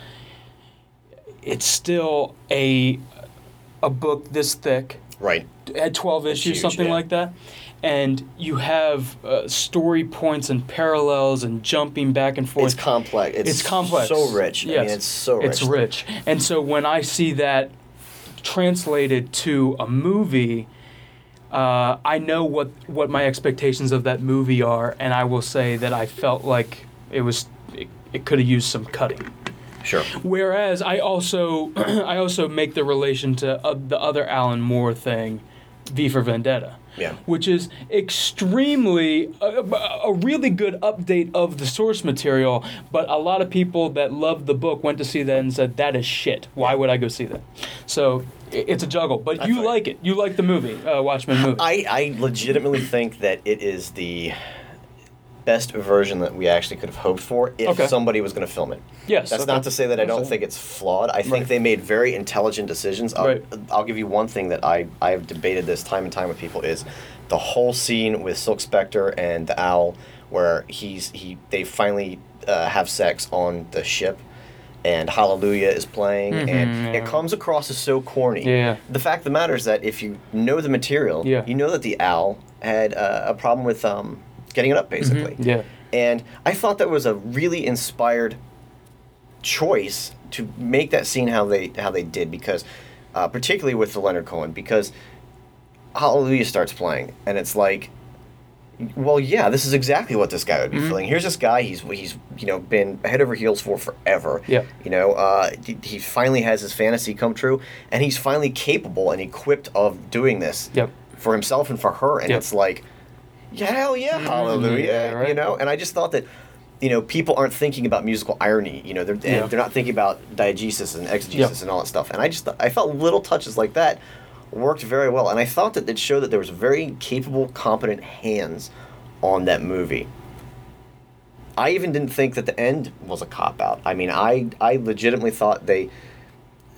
it's still a a book this thick right. at 12 issues, huge, something yeah. like that. And you have uh, story points and parallels and jumping back and forth. It's complex. It's, It's complex. So rich. I Yes. mean, it's so rich. It's rich. And so when I see that translated to a movie, uh, I know what what my expectations of that movie are, and I will say that I felt like it was it, it could have used some cutting. Sure. Whereas I also I also make the relation to uh, the other Alan Moore thing, V for Vendetta. Yeah. Which is extremely a, a really good update of the source material, but a lot of people that loved the book went to see that and said that is shit. Why would I go see that? So it's a juggle, but you like it. You like the movie, uh, Watchmen movie. I, I legitimately think that it is the best version that we actually could have hoped for if Okay. somebody was going to film it. Yes, That's okay. not to say that I don't think it's flawed. I think Right. they made very intelligent decisions. I'll, Right. I'll give you one thing that I, I've debated this time and time with people is the whole scene with Silk Spectre and the owl where he's he they finally uh, have sex on the ship and Hallelujah is playing and Mhm, it yeah. comes across as so corny. Yeah. The fact of the matter is that if you know the material, Yeah. you know that the owl had uh, a problem with um, getting it up basically. Mm-hmm. Yeah. And I thought that was a really inspired choice to make that scene how they how they did because uh, particularly with the Leonard Cohen because Hallelujah starts playing and it's like well yeah this is exactly what this guy would be Mhm. feeling here's this guy he's he's you know been head over heels for forever Yeah. you know uh, he, he finally has his fantasy come true and he's finally capable and equipped of doing this Yep. for himself and for her and Yep. it's like yeah hell yeah hallelujah yeah, right. you know and i just thought that you know people aren't thinking about musical irony you know they're, Yeah. they're not thinking about diegesis and exegesis Yep. and all that stuff and i just i felt little touches like that worked very well and i thought that it showed that there was very capable competent hands on that movie I even didn't think that the end was a cop out. I mean, I I legitimately thought they.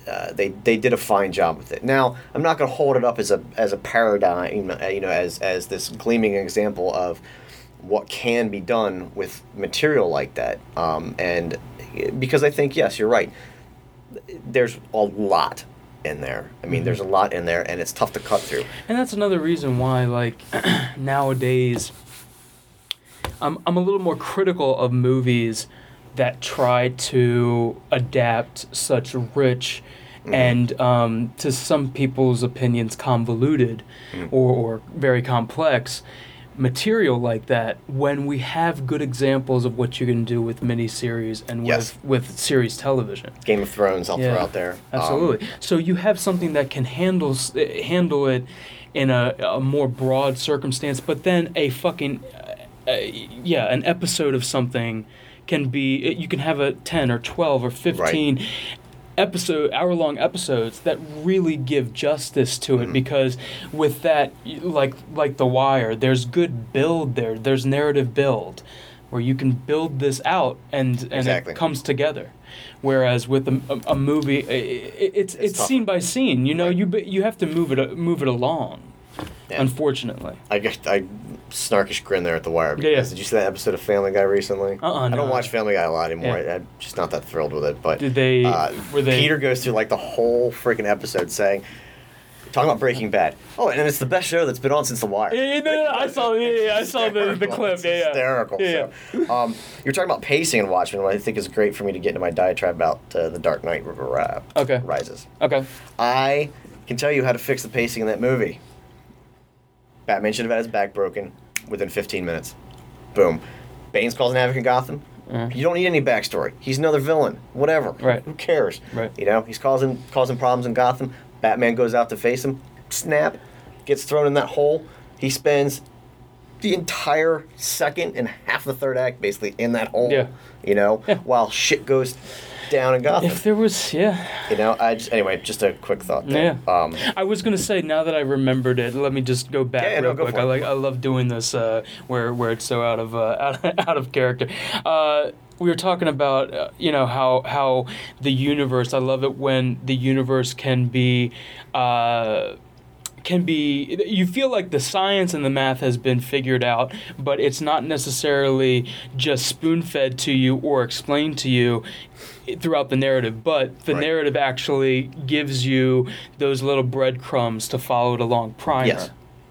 Uh, they they did a fine job with it. Now I'm not going to hold it up as a as a paradigm, uh, you know, as as this gleaming example of what can be done with material like that. Um, and because I think yes, you're right. There's a lot in there. I mean, mm-hmm. there's a lot in there, and it's tough to cut through. And that's another reason why, like, nowadays, I'm, I'm a little more critical of movies that try to adapt such rich mm-hmm. and, um, to some people's opinions, convoluted mm-hmm. or, or very complex material like that when we have good examples of what you can do with miniseries and Yes. with, with series television. Game of Thrones, I'll Yeah, throw out there. Um, Absolutely. so you have something that can handle eh, handle it in a, a more broad circumstance, but then a fucking uh, uh, yeah, an episode of something can be you can have a 10 or 12 or 15 episode hour long episodes that really give justice to Mm-hmm. it because with that like like the wire there's good build there there's narrative build where you can build this out and and Exactly. it comes together whereas with a, a, a movie i- i- it's it's, tougher. scene by scene you know you you have to move it move it along Yeah. unfortunately I guess I snarkish grin there at the wire. Yeah, yeah. Did you see that episode of Family Guy recently? Uh-uh, I no. don't watch Family Guy a lot anymore. Yeah. I, I'm just not that thrilled with it. But Did they- Uh, were they- Peter goes through like the whole freaking episode saying, talking about Breaking Bad. Oh, and it's the best show that's been on since The Wire. yeah, yeah, no, no, I saw yeah, yeah, I saw the, the clip It's yeah, yeah. hysterical. yeah, yeah. So, um, you're talking about pacing and Watchmen, what I think is great for me to get into my diatribe about uh, The Dark Knight uh, Okay. Rises. okay I can tell you how to fix the pacing in that movie. Batman should have had his back broken within 15 minutes. Boom. Bane's causing havoc in Gotham. Mhm. You don't need any backstory. He's another villain. Whatever. Right. Who cares? Right. You know, he's causing causing problems in Gotham. Batman goes out to face him. Snap. Gets thrown in that hole. He spends the entire second and half the third act basically in that hole. Yeah. You know, Yeah. while shit goes down in Gotham. if there was yeah you know, I just anyway, just a quick thought there. Yeah. Um, I was gonna say now that I remembered it, let me just go back Yeah, yeah, real no, go quick. I like I love doing this uh, where where it's so out of uh, out, out of character. Uh, we were talking about uh, you know how how the universe. I love it when the universe can be. Uh, can be you feel like the science and the math has been figured out but it's not necessarily just spoon-fed to you or explained to you throughout the narrative but the Right. narrative actually gives you those little breadcrumbs to follow it along primer Yes.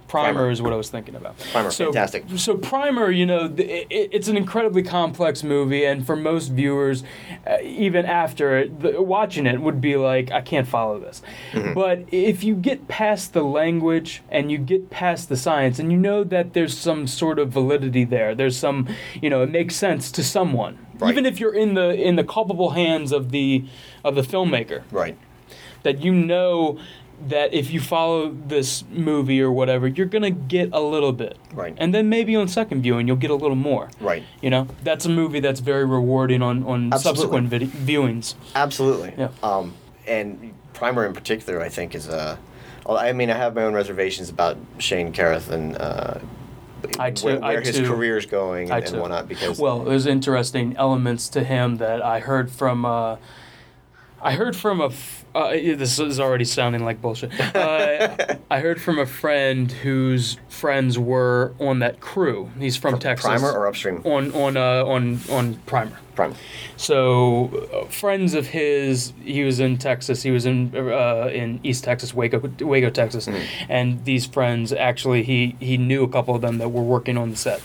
Primer, Primer. is what I was thinking about. Primer, so, fantastic. So Primer, you know, th- it, it's an incredibly complex movie, and for most viewers, uh, even after it, the, watching it would be like, I can't follow this. Mm-hmm. But if you get past the language and you get past the science, and you know that there's some sort of validity there, there's some, you know, it makes sense to someone, Right. even if you're in the in the culpable hands of the of the filmmaker right. that you know that if you follow this movie or whatever, you're gonna get a little bit, Right. And then maybe on second viewing, you'll get a little more, Right. You know, that's a movie that's very rewarding on on Absolutely. subsequent vid- viewings. Absolutely. Yeah. Um, and Primer in particular, I think, is Uh, I mean, I have my own reservations about Shane Carruth and uh, I too- where, I where his too. career is going and, and whatnot. Because Well, there's interesting elements to him that I heard from. Uh, I heard from a. F- uh, this is already sounding like bullshit. Uh, I heard from a friend whose friends were on that crew. He's from Texas. Primer or Upstream? on on uh, on on Primer. Primer. So uh, friends of his, he was in Texas. He was in uh, in East Texas, Waco, Waco, Texas, Mm-hmm. and these friends actually he he knew a couple of them that were working on the set,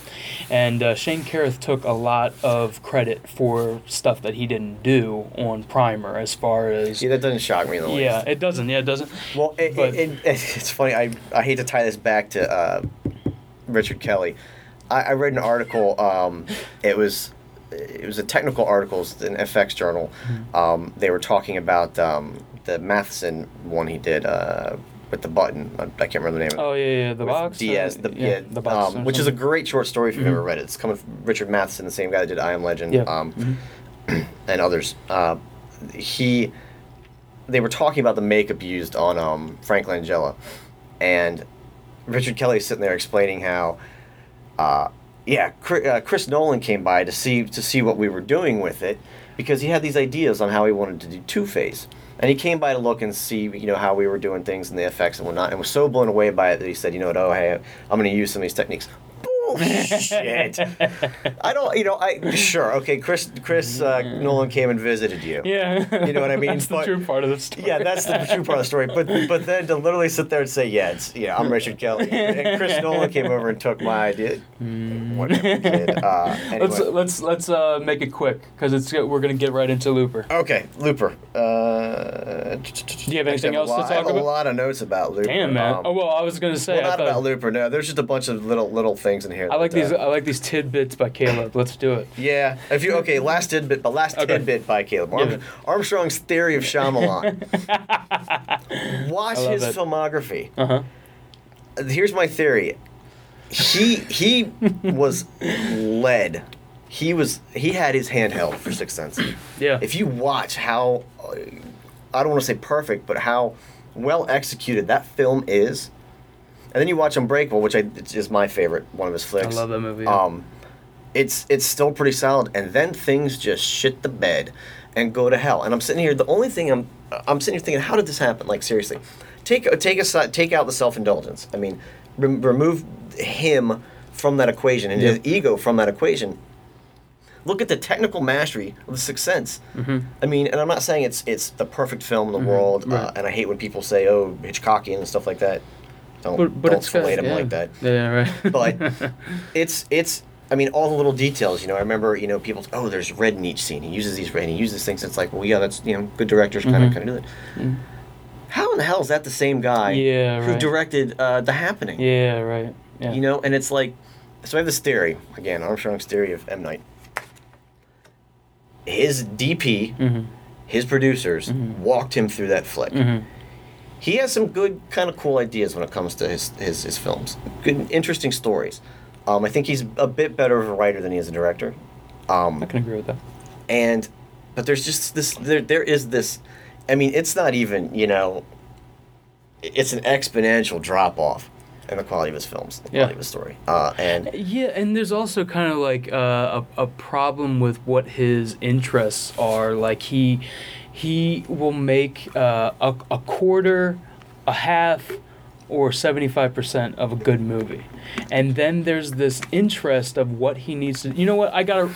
and uh, Shane Carruth took a lot of credit for stuff that he didn't do on Primer, as far as See, that doesn't shock me in the least. yeah, it doesn't. Yeah, it doesn't. Well, it, But- it, it, it's funny. I, I hate to tie this back to uh, Richard Kelly. I, I read an article. Um, it was it was a technical article, it's an FX journal. Mm-hmm. Um, they were talking about um, the Matheson one he did uh, with the button. I, I can't remember the name. of it. Oh yeah, yeah, the box. uh, Diaz, the, yeah, the box, um, which is a great short story if you've ever read it. It's coming from Richard Matheson, the same guy that did I Am Legend, Yeah. um, and others. Uh, he, they were talking about the makeup used on um, Frank Langella, and Richard Kelly is sitting there explaining how uh, yeah, Chri- uh, Chris Nolan came by to see to see what we were doing with it because he had these ideas on how he wanted to do Two Face, and he came by to look and see you know how we were doing things and the effects and whatnot, and was so blown away by it that he said, you know what, oh hey, I'm going to use some of these techniques. Bullshit. I don't, you know, I sure okay. Chris Chris uh, Nolan came and visited you. Yeah. You know what I mean? That's the But- true part of the story. Yeah, that's the true part of the story. But but then to literally sit there and say, yeah, it's yeah, I'm Richard Kelly, and Chris Nolan came over and took my idea. Whatever, kid. Uh, Let's let's let's uh, make it quick because it's we're gonna get right into Looper. Okay, Looper. Uh, Do you have anything else to I talk have about? a lot of notes about Looper. Damn man. Um, oh well, I was gonna say. well, not about Looper. No, there's just a bunch of little little things in here. I like these. I like these tidbits by Caleb. Let's do it. Yeah, if you okay, last tidbit, but last Okay. tidbit by Caleb Arm. Armstrong's theory of Shyamalan. Watch his it. filmography. Uh huh. Here's my theory. He he was led. He was he had his hand held for Sixth Sense. Yeah. If you watch how uh, I don't want to say perfect, but how well executed that film is, and then you watch Unbreakable, which I, is my favorite one of his flicks. I love that movie. yeah. Um, it's it's still pretty solid, and then things just shit the bed and go to hell. And I'm sitting here. The only thing I'm I'm sitting here thinking, how did this happen? Like seriously, take take aside, take out the self indulgence. I mean, rem- remove him from that equation and his ego from that equation. Look at the technical mastery of The Sixth Sense. Mm-hmm. I mean, and I'm not saying it's it's the perfect film in the world, uh, and I hate when people say, "Oh, Hitchcockian" and stuff like that. Don't but but don't it's fillet him yeah. like that Yeah. Right. but it's it's I mean all the little details. You know, I remember you know people. Oh, there's red in each scene. He uses these red. He uses things. It's like, well, yeah, that's you know, good directors kind of Mhm. kind of do it. How in the hell is that the same guy? Yeah, Who right. directed uh, The Happening? yeah. Right. Yeah. You know, and it's like, so I have this theory again, Armstrong's theory of M Night. His DP, Mhm. his producers walked him through that flick. He has some good, kind of cool ideas when it comes to his his, his films. Good, interesting stories. Um, I think he's a bit better of a writer than he is a director. Um, I can agree with that. and but there's just this there there is this I mean it's not even you know it's an exponential drop off in the quality of his films, the Yeah. quality of his story. Uh, and Yeah, and there's also kind of like uh, a a problem with what his interests are. Like he he will make uh, a a quarter, a half, or seventy five percent of a good movie, and then there's this interest of what he needs to. You know what? I gotta.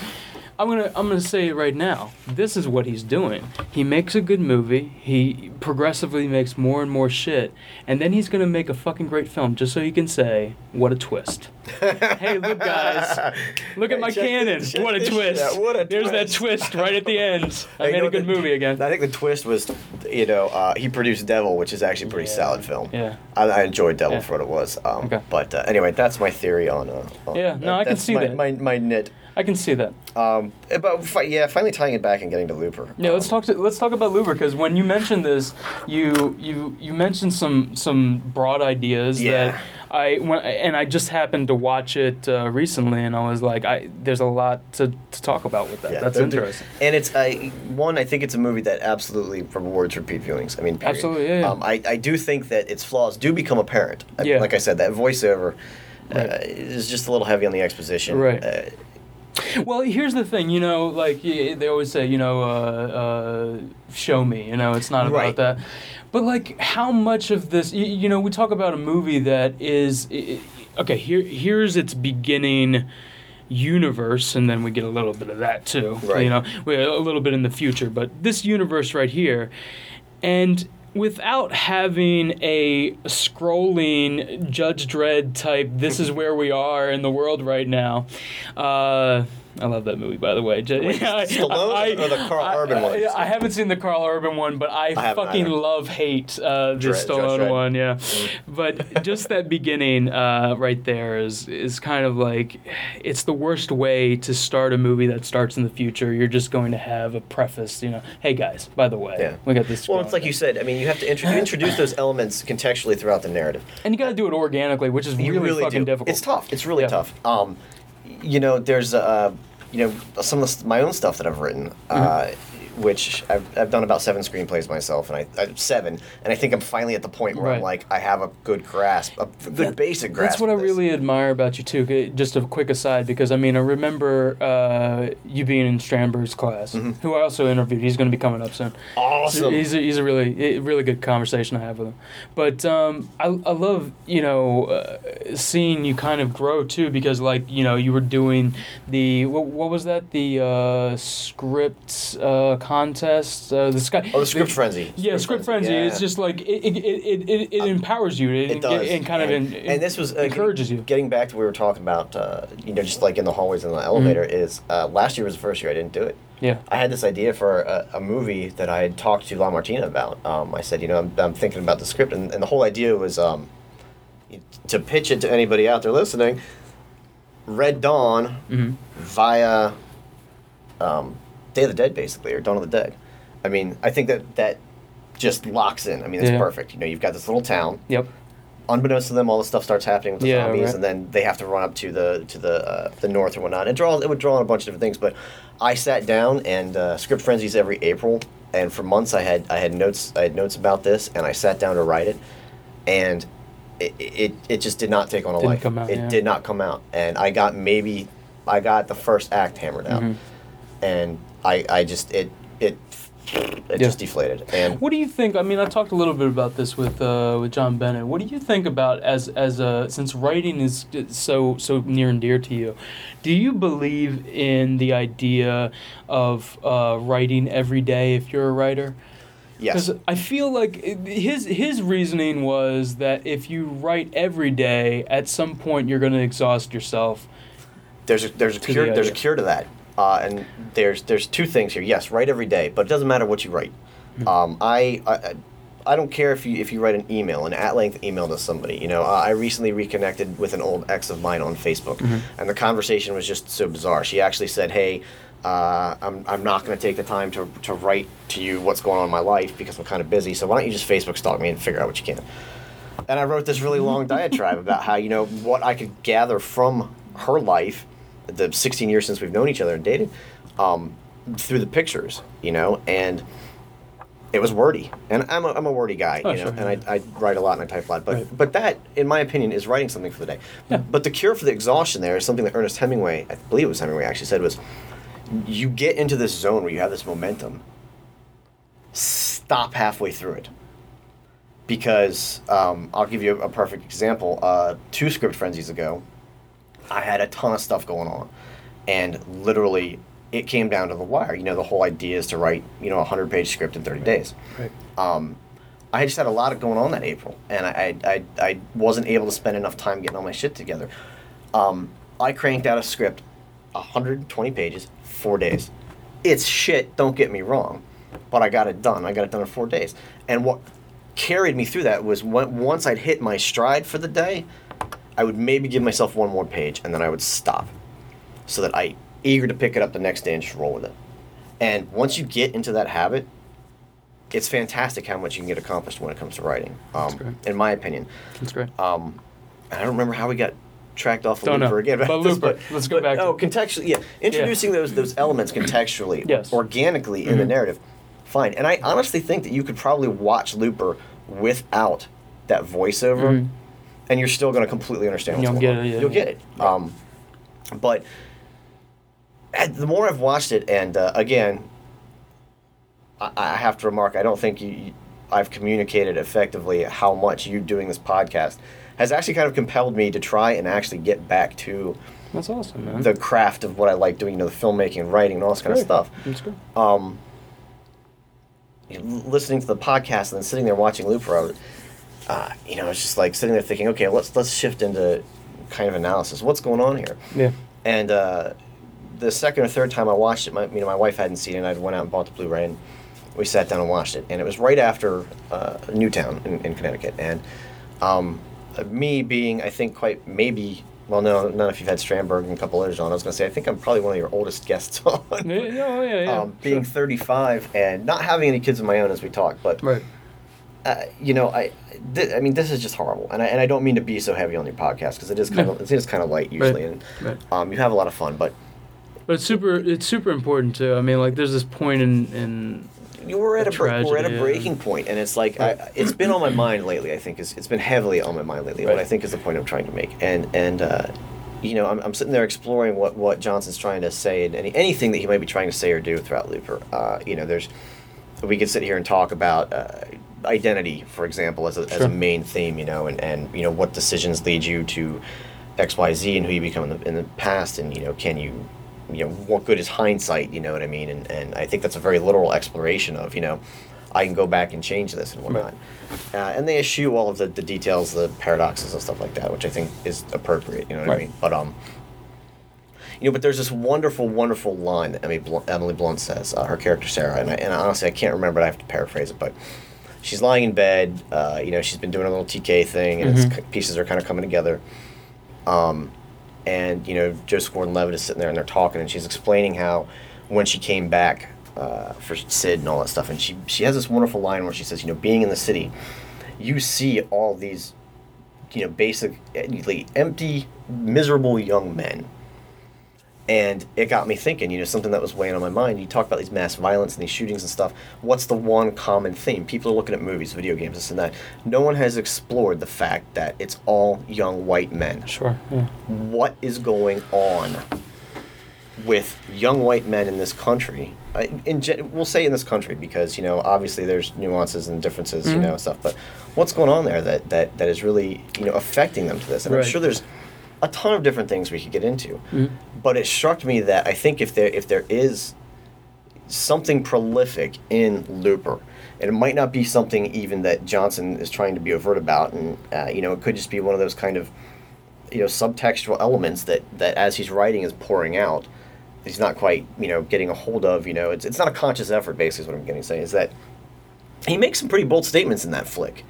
I'm gonna I'm gonna say it right now. This is what he's doing. He makes a good movie. He progressively makes more and more shit, and then he's gonna make a fucking great film just so he can say, "What a twist!" hey, look, guys, look at my Check cannon. check what a twist! What a There's that twist. twist right at the end. I You made know a good the- movie again. I think the twist was, you know, uh, he produced Devil, which is actually a pretty Yeah. solid film. Yeah. I, I enjoyed Devil Yeah. for what it was. Um, Okay. But uh, anyway, that's my theory on. Uh, on Yeah, no, I can see my, that. My, my nit. I can see that. Um, but fi- yeah, finally tying it back and getting to Looper. Yeah, let's talk. To, let's talk about Looper because when you mentioned this, you you you mentioned some some broad ideas Yeah. that I when and I just happened to watch it uh, recently, and I was like, I there's a lot to, to talk about with that. Yeah, That's interesting. And it's I one. I think it's a movie that absolutely rewards repeat viewings. I mean, period. Absolutely, yeah, yeah. Um, I, I do think that its flaws do become apparent. I- Yeah. Like I said, that voiceover uh, Right. is just a little heavy on the exposition. Right. Uh, Well, here's the thing, you know, like they always say, you know, uh, uh, show me, you know, it's not about Right. that. But like, how much of this, y- you know, we talk about a movie that is, i- i- okay, here, here's its beginning universe, and then we get a little bit of that too, Right. you know, we a little bit in the future, but this universe right here, and without having a scrolling Judge Dredd type, this is where we are in the world right now. Uh, I love that movie, by the way. J- Wait, Stallone or the Carl I- Urban one? I, I haven't seen the Carl Urban one, but I, I fucking either. love hate uh, the Dredd- Stallone one. Yeah, Mm. but just that beginning uh, right there is is kind of like it's the worst way to start a movie that starts in the future. You're just going to have a preface, you know. Hey guys, by the way, Yeah. we got this. well, it's like you said. I mean, you have to intro- you introduce those elements contextually throughout the narrative. and you got to do it organically, which is really, really fucking do. difficult. It's tough. It's really Yeah. tough. Um, you know, there's uh, you know, some of the, my own stuff that I've written. Uh, Mm-hmm. Which I've, I've done about seven screenplays myself, and I, I seven, and I think I'm finally at the point where I'm like I have a good grasp, a good That- basic grasp. That's what I this. really admire about you too. Just a quick aside, because I mean, I remember uh, you being in Strandberg's class, who I also interviewed. He's going to be coming up soon. Mm-hmm. Awesome. He's a, he's a really really good conversation I have with him. But um, I I love you know uh, seeing you kind of grow too because like you know you were doing the what, what was that the uh, script uh, contest uh, the sky Oh, the script frenzy. yeah script frenzy yeah. it's just like it it, it, it, it empowers you it, It does, and kind of and, en- and this was uh, encourages getting, you Getting back to what we were talking about, uh, you know, just like in the hallways in the elevator, is uh, last year was the first year I didn't do it. yeah I had this idea for a, a movie that I had talked to La Martina about. Um, I said, you know, I'm, I'm thinking about the script, and, and the whole idea was um, to pitch it to anybody out there listening. Red Dawn Mhm. via um, Day of the Dead, basically, or Dawn of the Dead. I mean, I think that that just locks in. I mean, it's Yeah. perfect. You know, you've got this little town yep unbeknownst to them, all this stuff starts happening with the Yeah, zombies, right. and then they have to run up to the to the uh, the north and whatnot. It draw it would draw on a bunch of different things, but I sat down and uh, script frenzies every April, and for months I had I had notes I had notes about this, and I sat down to write it, and it it, it just did not take on a Didn't life. come out, it yeah. did not come out, and I got maybe I got the first act hammered out, Mhm. and I I just it it it Yeah. just deflated, and What do you think? I mean, I talked a little bit about this with uh, with John Bennett. What do you think about as as a since writing is so so near and dear to you? Do you believe in the idea of uh, writing every day if you're a writer? yes. Because I feel like his his reasoning was that if you write every day, at some point you're going to exhaust yourself. there's a there's a cure the there's a cure to that uh, and there's there's two things here. Yes write every day but it doesn't matter what you write. Hmm. um, I, I I don't care if you if you write an email an at length email to somebody. You know uh, I recently reconnected with an old ex of mine on Facebook Mm-hmm. and the conversation was just so bizarre. She actually said hey uh, I'm, I'm not going to take the time to, to write to you what's going on in my life because I'm kind of busy so why don't you just Facebook stalk me and figure out what you can? And I wrote this really long diatribe about how you know what I could gather from her life, the 16 years since we've known each other and dated, um, through the pictures, you know, and it was wordy, and I'm a, I'm a wordy guy, Oh, you know, sure, and I, I write a lot and I type a lot, but Right. but that, in my opinion, is writing something for the day. Yeah. But the cure for the exhaustion there is something that Ernest Hemingway, I believe it was Hemingway, actually said was, you get into this zone where you have this momentum. Stop halfway through it because um, I'll give you a perfect example. Uh, two script frenzies ago, I had a ton of stuff going on, and literally it came down to the wire. You know, the whole idea is to write you know a hundred page script in thirty days. Right. Um, I just had a lot of going on that April, and I, I, I, I wasn't able to spend enough time getting all my shit together. Um, I cranked out a script, 120 pages, four days. It's shit, don't get me wrong, but I got it done. I got it done in four days. And what carried me through that was when, once I'd hit my stride for the day, I would maybe give myself one more page, and then I would stop, so that I eager to pick it up the next day and just roll with it. And once you get into that habit, it's fantastic how much you can get accomplished when it comes to writing. Um, in my opinion, That's great. um, and I don't remember how we got tracked off of Don't know. Looper again. But Looper, let's go but, back Oh, contextually, yeah, introducing those those elements contextually, Yes. organically in the Mhm. narrative, fine. And I honestly think that you could probably watch Looper without that voiceover, Mhm. And you're still going to completely understand what's You'll going get on. it, yeah, You'll get it. Um, but the more I've watched it, and uh, again, I, I have to remark, I don't think you, you- I've communicated effectively how much you doing this podcast has actually kind of compelled me to try and actually get back to That's awesome, man. the craft of what I like doing, you know, the filmmaking and writing and all this kind of stuff. That's good. Um, listening to the podcast and then sitting there watching Looper, I was, uh, you know, it's just like sitting there thinking, okay, let's let's shift into kind of analysis. What's going on here? Yeah. And uh, the second or third time I watched it, my you know my wife hadn't seen it. And I went out and bought the Blu-ray, and we sat down and watched it. And it was right after uh, Newtown in, in Connecticut. And um, me being, I think, quite maybe. Well, no, not if you've had Strandberg and a couple others on. I was going to say, I think I'm probably one of your oldest guests on. Yeah, yeah, yeah, yeah. um, being sure. 35 and not having any kids of my own as we talk, but Right. Uh, you know, I, th- I mean, this is just horrible, and I, and I don't mean to be so heavy on your podcast because it is kind of it is kind of light usually, and Right. um, you have a lot of fun. But But it's super. It's super important too. I mean, like, there's this point in in we're at a, bre- we're at a tragedy, breaking point, and it's like I, it's been on my mind lately. I think it's, it's been heavily on my mind lately. What I think is the point I'm trying to make, and and uh, you know, I'm, I'm sitting there exploring what, what Johnson's trying to say, and any, anything that he might be trying to say or do throughout Looper. Uh, you know, there's we could sit here and talk about uh, identity, for example, as a, as a main theme. You know, and, and you know what decisions lead you to X, Y, Z, and who you become in the, in the past, and you know, can you you know what good is hindsight? You know what I mean? And and I think that's a very literal exploration of you know. I can go back and change this and whatnot. Uh, and they eschew all of the, the details, the paradoxes and stuff like that, which I think is appropriate. You know what Right. I mean? But um, you know, but there's this wonderful, wonderful line that Emily Blunt, Emily Blunt says, uh, her character Sarah, and, I, and honestly I can't remember. it, I have to paraphrase it, but she's lying in bed. Uh, you know, she's been doing a little TK thing, and it's, pieces are kind of coming together. Um, and you know, Joseph Gordon-Levitt is sitting there, and they're talking, and she's explaining how when she came back uh, for Sid and all that stuff, and she she has this wonderful line where she says, you know, being in the city, you see all these, you know, basically empty, miserable young men. And it got me thinking, you know, something that was weighing on my mind. You talk about these mass violence and these shootings and stuff. What's the one common theme? People are looking at movies, video games, this and that. No one has explored the fact that it's all young white men sure. Yeah. what is going on with young white men in this country. I- In gen- we'll say in this country because you know obviously there's nuances and differences, you mm-hmm. know, and stuff. But what's going on there that that that is really you know affecting them to this? And Right. I'm sure there's a ton of different things we could get into. But it struck me that I think if there if there is something prolific in Looper. And it might not be something even that Johnson is trying to be overt about, and uh, you know, it could just be one of those kind of, you know, subtextual elements that that as he's writing is pouring out, he's not quite you know getting a hold of. You know, it's it's not a conscious effort. Basically, is what I'm getting to say is that he makes some pretty bold statements in that flick.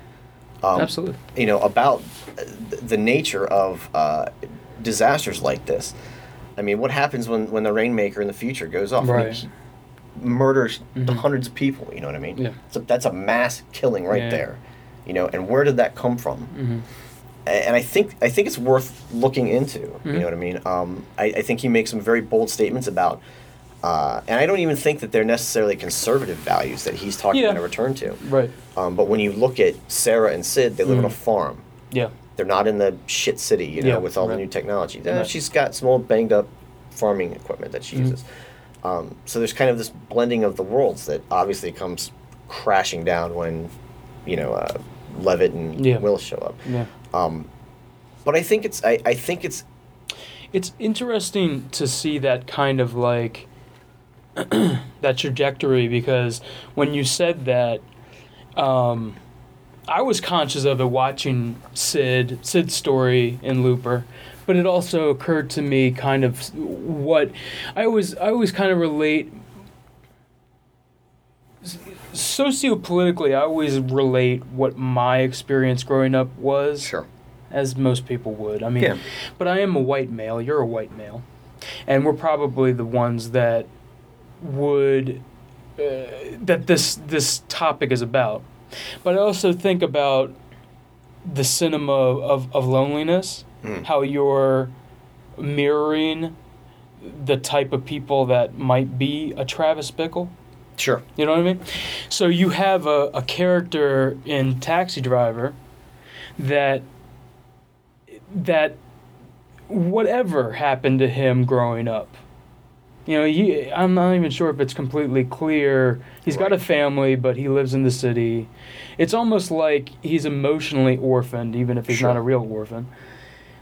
Um, Absolutely. you know about the nature of uh, disasters like this. I mean, what happens when when the rainmaker in the future goes off? I mean, Right. murders hundreds of people. You know what I mean? Yeah. So that's a mass killing right Yeah. there. You know, and where did that come from? Mhm. And I think I think it's worth looking into. Mm-hmm. You know what I mean? Um, I, I think he makes some very bold statements about. Uh, and I don't even think that they're necessarily conservative values that he's talking Yeah. about to return to. Right. Um, but when you look at Sarah and Sid, they live on a farm. Yeah. They're not in the shit city, you know, Yeah, with all the new technology. Yeah, Right. She's got some old banged up farming equipment that she Mhm. uses. Um, so there's kind of this blending of the worlds that obviously comes crashing down when, you know, uh, Levitt and Yeah. Will show up. Yeah. Um, but I think it's I, I think it's It's interesting to see that kind of like that trajectory because when you said that, um, I was conscious of it watching Sid Sid's story in Looper, but it also occurred to me kind of what I always I always kind of relate sociopolitically. I always relate what my experience growing up was as most people would. I mean, Yeah. but I am a white male. You're a white male, and we're probably the ones that would uh, that this this topic is about. But I also think about the cinema of, of loneliness, Mm. how you're mirroring the type of people that might be a Travis Bickle. Sure. You know what I mean? So you have a, a character in Taxi Driver that that whatever happened to him growing up. You know, he, I'm not even sure if it's completely clear. He's got a family, but he lives in the city. It's almost like he's emotionally orphaned, even if he's not a real orphan.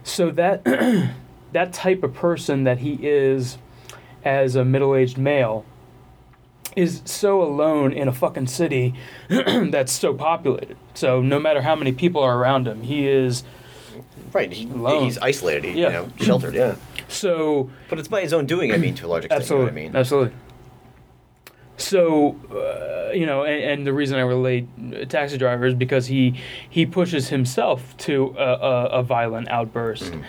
So that that type of person that he is as a middle-aged male is so alone in a fucking city that's so populated. So no matter how many people are around him, he is Right. He, Alone. he's isolated. He, Yeah. You know, sheltered. Yeah. So But it's by his own doing. I mean, to a large extent. absolutely, You know I mean? absolutely. So uh, you know, and, and the reason I relate Taxi Driver is because he he pushes himself to a, a, a violent outburst. Mm-hmm.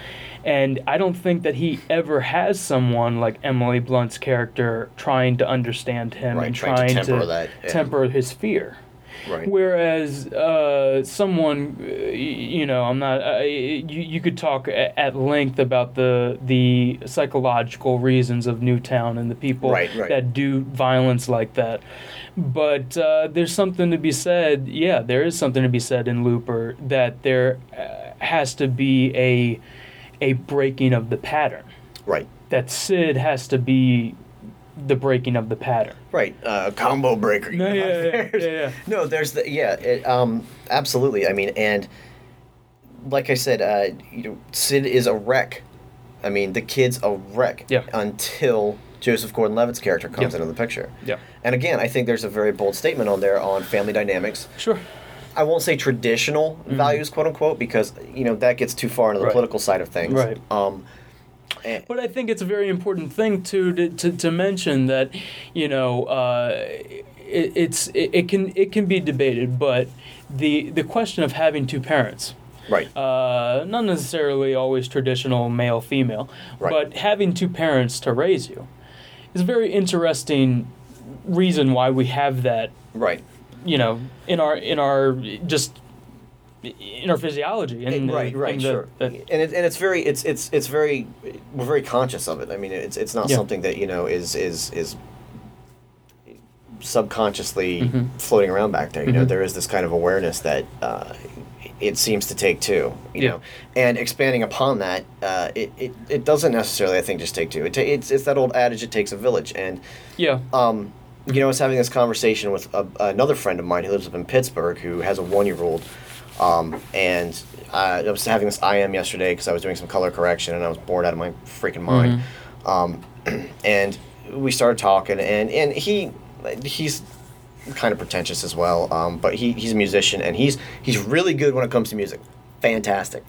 And I don't think that he ever has someone like Emily Blunt's character trying to understand him Right, and trying to trying temper that, yeah. temper his fear. Right. Whereas uh, someone, uh, you know, I'm not. Uh, you, you could talk a- at length about the the psychological reasons of Newtown and the people Right, right. that do violence like that. But uh, there's something to be said. Yeah, there is something to be said in Looper that there uh, has to be a a breaking of the pattern. Right. That Sid has to be the breaking of the pattern. Right. Uh, combo breaker. No, yeah, yeah, There's- yeah, yeah. No, there's the yeah. It, um, absolutely. I mean, and like I said, uh, you know, Sid is a wreck. I mean, the kid's a wreck Yeah. until Joseph Gordon-Levitt's character comes Yeah. into the picture. Yeah. And again, I think there's a very bold statement on there on family dynamics. Sure. I won't say traditional values, quote unquote, because you know that gets too far into the Mm-hmm. Right. political side of things. Right. Um, But I think it's a very important thing to to, to, to mention that you know uh, it, it's it, it can it can be debated, but the the question of having two parents. right. Uh, not necessarily always traditional male female, Right. but having two parents to raise you is a very interesting reason why we have that right. you know in our in our just in our physiology and right, right, and the- sure. the- and it, and it's very, it's it's it's very, we're very conscious of it. I mean, it's it's not Yeah. something that you know is is is subconsciously Mhm. floating around back there. You know, Mhm. there is this kind of awareness that uh, it seems to take two. You Yeah. know, and expanding upon that, uh, it, it it doesn't necessarily, I think, just take two. It ta- it's it's that old adage, it takes a village, and yeah um, you know, I was having this conversation with a, another friend of mine who lives up in Pittsburgh who has a one year old. Um, and uh, I was having this IM yesterday because I was doing some color correction and I was bored out of my freaking mind. Um, and we started talking, and, and he he's kind of pretentious as well, um, but he, he's a musician and he's he's really good when it comes to music. Fantastic.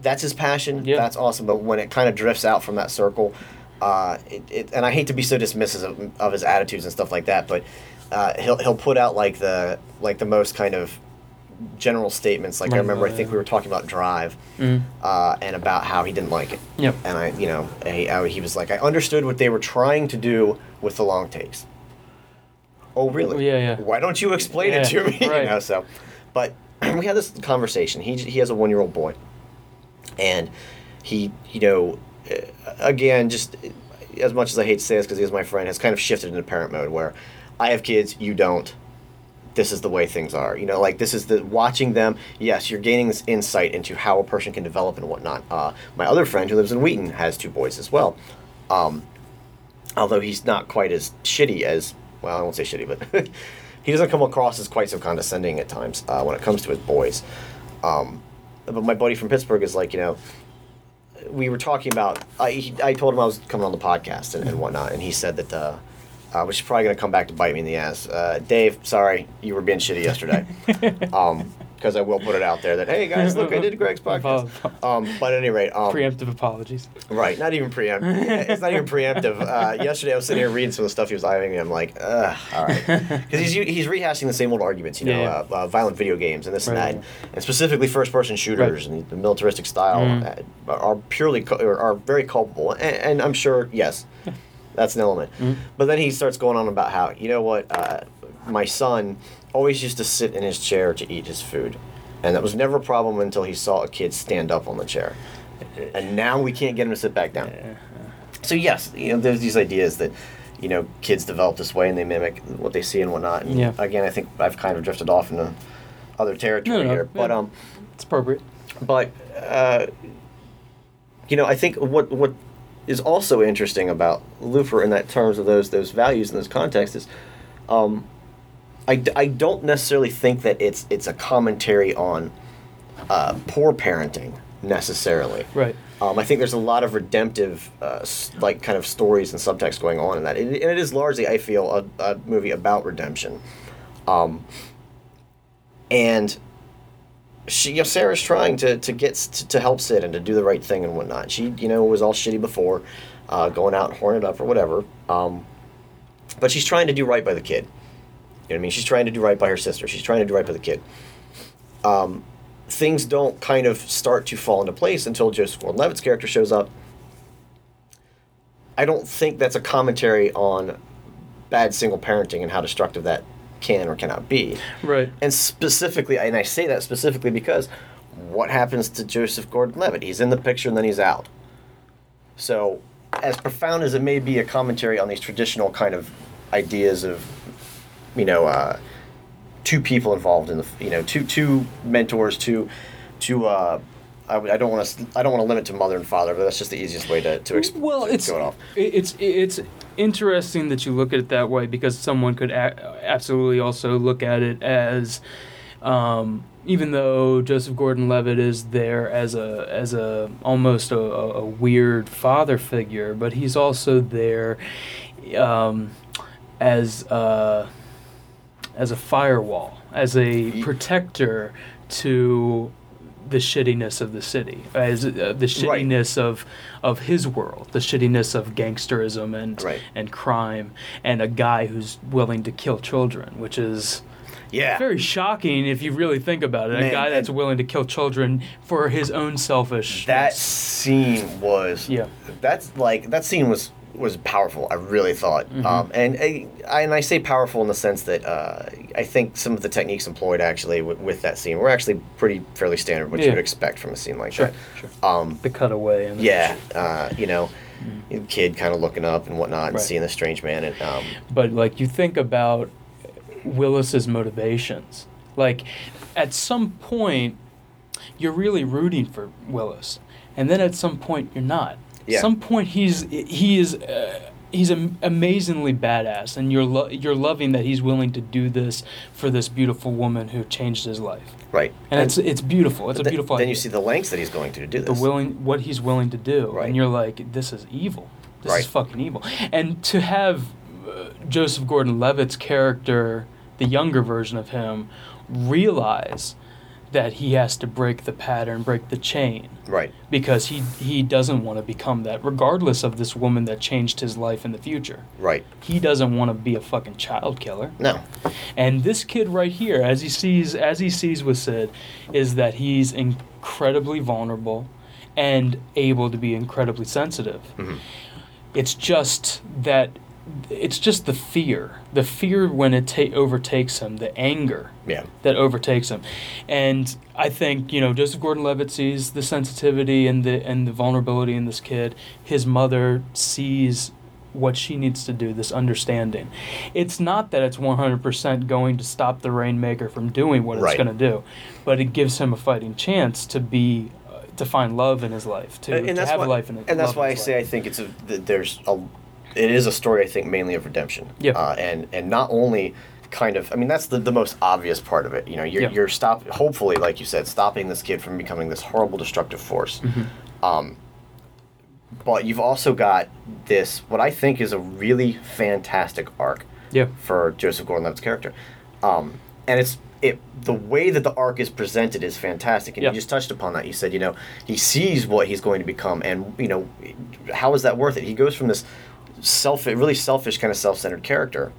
That's his passion. Yeah. That's awesome. But when it kind of drifts out from that circle, uh, it, it, and I hate to be so dismissive of, of his attitudes and stuff like that, but uh, he'll he'll put out like the like the most kind of general statements. Like I remember, I think we were talking about Drive, Mhm. uh, and about how he didn't like it. Yep. And I, you know, he, I, he was like, I understood what they were trying to do with the long takes. Oh, really? Yeah, yeah. Why don't you explain it to me? right. You know, so, but we had this conversation. He he has a one year old boy, and he, you know, uh, again, just as much as I hate to say this because he's my friend, has kind of shifted into parent mode where I have kids, you don't. This is the way things are. You know, like this is the watching them. Yes, you're gaining this insight into how a person can develop and whatnot. Uh, my other friend who lives in Wheaton has two boys as well. Um, although he's not quite as shitty as well, I won't say shitty, but he doesn't come across as quite so condescending at times uh, when it comes to his boys. Um, but my buddy from Pittsburgh is like, you know, we were talking about. I I told him I was coming on the podcast and, and whatnot, and he said that. Uh, uh, which is probably going to come back to bite me in the ass. Uh, Dave, sorry, you were being shitty yesterday. um, because I will put it out there that hey guys, look, I did Greg's podcast. Um, but at any rate, um, Preemptive apologies. Right, not even preemptive. it's not even preemptive. Uh, yesterday, I was sitting here reading some of the stuff he was eyeing, and I'm like, ugh, all right, because he's he's rehashing the same old arguments, you know, Yeah, Uh, uh, violent video games and this Right, and that, and, and specifically first-person shooters and the militaristic style uh, are purely cu- or are very culpable, and, and I'm sure yes, that's an element. But then he starts going on about how you know what, uh, my son always used to sit in his chair to eat his food. And that was never a problem until he saw a kid stand up on the chair. And now we can't get him to sit back down. So yes, you know, there's these ideas that, you know, kids develop this way and they mimic what they see and whatnot. And Yeah. again, I think I've kind of drifted off into other territory No, no, here. But yeah. um, It's appropriate. but uh, you know, I think what what is also interesting about Looper in that terms of those those values in those contexts is, um, I, I don't necessarily think that it's it's a commentary on uh, poor parenting necessarily. Right. Um, I think there's a lot of redemptive, uh, like kind of stories and subtext going on in that, and and it is largely, I feel, a, a movie about redemption. Um, and she, you know, Sara's trying to to get to, to help Cid and to do the right thing and whatnot. She, you know, was all shitty before, uh, going out and horning it up or whatever. Um, but she's trying to do right by the kid. You know what I mean? She's trying to do right by her sister. She's trying to do right by the kid. Um, things don't kind of start to fall into place until Joseph Gordon-Levitt's character shows up. I don't think that's a commentary on bad single parenting and how destructive that can or cannot be. Right. And specifically, and I say that specifically because what happens to Joseph Gordon-Levitt? He's in the picture and then he's out. So, as profound as it may be, a commentary on these traditional kind of ideas of, you know, uh, two people involved in the, you know, two two mentors, two, two. Uh, I, I don't want to. I don't want to limit to mother and father, but that's just the easiest way to to, exp- well, to it's it it's it's interesting that you look at it that way because someone could a- absolutely also look at it as, um, even though Joseph Gordon-Levitt is there as a as a almost a, a, a weird father figure, but he's also there um, as uh, as a firewall, as a protector to the shittiness of the city, as uh, the shittiness of of his world, the shittiness of gangsterism and Right. and crime, and a guy who's willing to kill children, which is Yeah. very shocking if you really think about it. a guy that's willing to kill children for his own selfish. That scene was Yeah. That's like that scene was was powerful. I really thought, Mm-hmm. um, and I, I and I say powerful in the sense that uh, I think some of the techniques employed actually with, with that scene were actually pretty fairly standard, what Yeah. you would expect from a scene like Sure, that. sure. Um, the cutaway and yeah, uh, you know, kid kind of looking up and whatnot and. Right. seeing the strange man and um, but like you think about Willis's motivations. Like at some point you're really rooting for Willis, and then at some point you're not. Yeah. Some point he's he is uh, he's am- amazingly badass, and you're lo- you're loving that he's willing to do this for this beautiful woman who changed his life. right. And it's it's beautiful. It's a th- beautiful. Then idea. you see the lengths that he's going to to do the this. willing what he's willing to do Right. and you're like this is evil this Right. is fucking evil and to have uh, joseph gordon-levitt's character the younger version of him realize that he has to break the pattern break the chain Right. because he he doesn't want to become that regardless of this woman that changed his life in the future Right. he doesn't want to be a fucking child killer No. and this kid right here, as he sees as he sees with Cid, is that he's incredibly vulnerable and able to be incredibly sensitive. Mhm. It's just that it's just the fear, the fear when it ta- overtakes him, the anger Yeah. that overtakes him. And I think, you know, Joseph Gordon-Levitt sees the sensitivity and the and the vulnerability in this kid. His mother sees what she needs to do, this understanding. It's not that it's 100% going to stop the Rainmaker from doing what Right. it's going to do, but it gives him a fighting chance to be uh, to find love in his life, to, to have why, life in it. and that's why I say I think it's a th- there's a it is a story I think mainly of redemption. Yeah. Uh, and and not only kind of I mean that's the, the most obvious part of it. You know, you're Yeah. you're stop hopefully like you said stopping this kid from becoming this horrible destructive force. Mm-hmm. Um, but you've also got this what I think is a really fantastic arc Yeah. for Joseph Gordon-Levitt's character, um, and it's it the way that the arc is presented is fantastic, and Yeah. you just touched upon that. You said you know he sees what he's going to become, and you know how is that worth it? He goes from this self really selfish kind of self-centered character,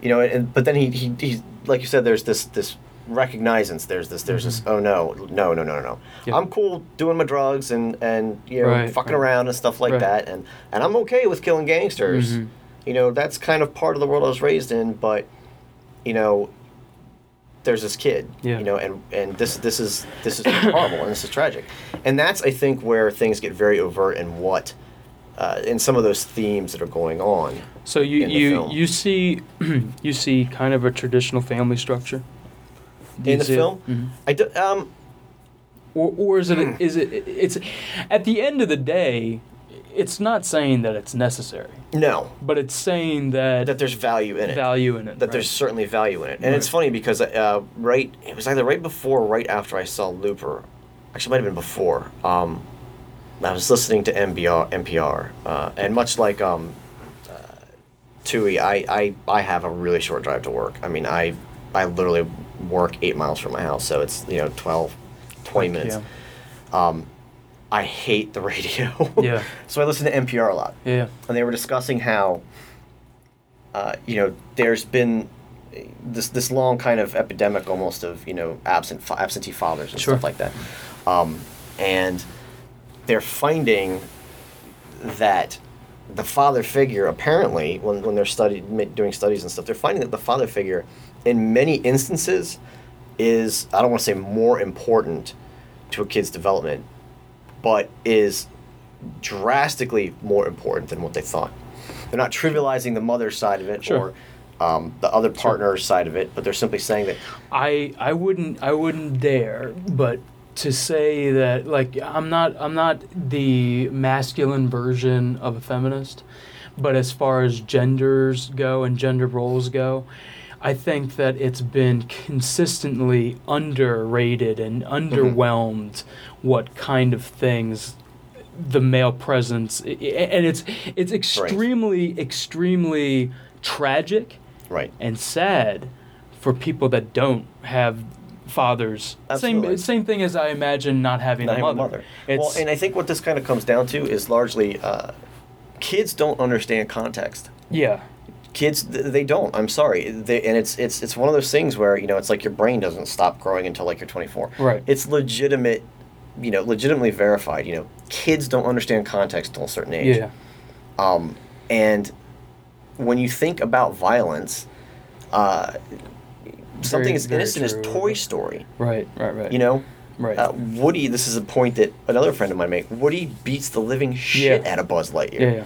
you know, and but then he he he's like you said, there's this this recognizance. There's this there's this oh no no no no no no. Mm-hmm. Yeah. I'm cool doing my drugs and and you know Right, fucking right. around and stuff like Right. that, and and I'm okay with killing gangsters. Mhm. You know that's kind of part of the world I was raised in, but you know there's this kid Yeah. you know and and this this is this is horrible and this is tragic and that's i think where things get very overt and what uh, in some of those themes that are going on So you in the you film. you see you see kind of a traditional family structure? In the film? Mhm. i do, um or, or is it is it it's at the end of the day it's not saying that it's necessary. No. But it's saying that, that there's value in it. Value in it that right? there's certainly value in it. And it's funny because uh, right it was either right before or right after i saw looper. Actually it might have been before. Um, i was listening to npr npr uh, and much like um, uh, Tui, I, I, I have a really short drive to work. I mean, I I literally work eight miles from my house, so it's you know 12, 20 minutes. yeah Um, I hate the radio. Yeah. so I listen to NPR a lot yeah and they were discussing how uh, you know there's been this this long kind of epidemic almost of you know absent absentee fathers and Sure. stuff like that um, and they're finding that the father figure apparently when, when they're studied doing studies and stuff they're finding that the father figure in many instances is i don't want to say more important to a kid's development but is drastically more important than what they thought they're not trivializing the mother's side of it Sure. or um, the other partner's side of it but they're simply saying that I I wouldn't I wouldn't dare, but to say that like I'm not I'm not the masculine version of a feminist, but as far as genders go and gender roles go, I think that it's been consistently underrated and mm-hmm. underwhelmed what kind of things the male presence and it's it's extremely extremely tragic right. and sad for people that don't have fathers. Absolutely. Same same thing as I imagine not having not a having mother. a mother. Well, and I think what this kind of comes down to is largely uh, kids don't understand context. yeah, Kids, they don't. I'm sorry, they, and it's it's it's one of those things where you know it's like your brain doesn't stop growing until like you're 24. Right. It's legitimate, you know, legitimately verified. You know, kids don't understand context until a certain age. yeah, Um, and when you think about violence, uh, something as innocent as. Toy Story. right, right, right. You know, Right. Uh, Woody. This is a point that another friend of mine made. Woody beats the living shit Yeah. out of Buzz Lightyear. yeah, yeah,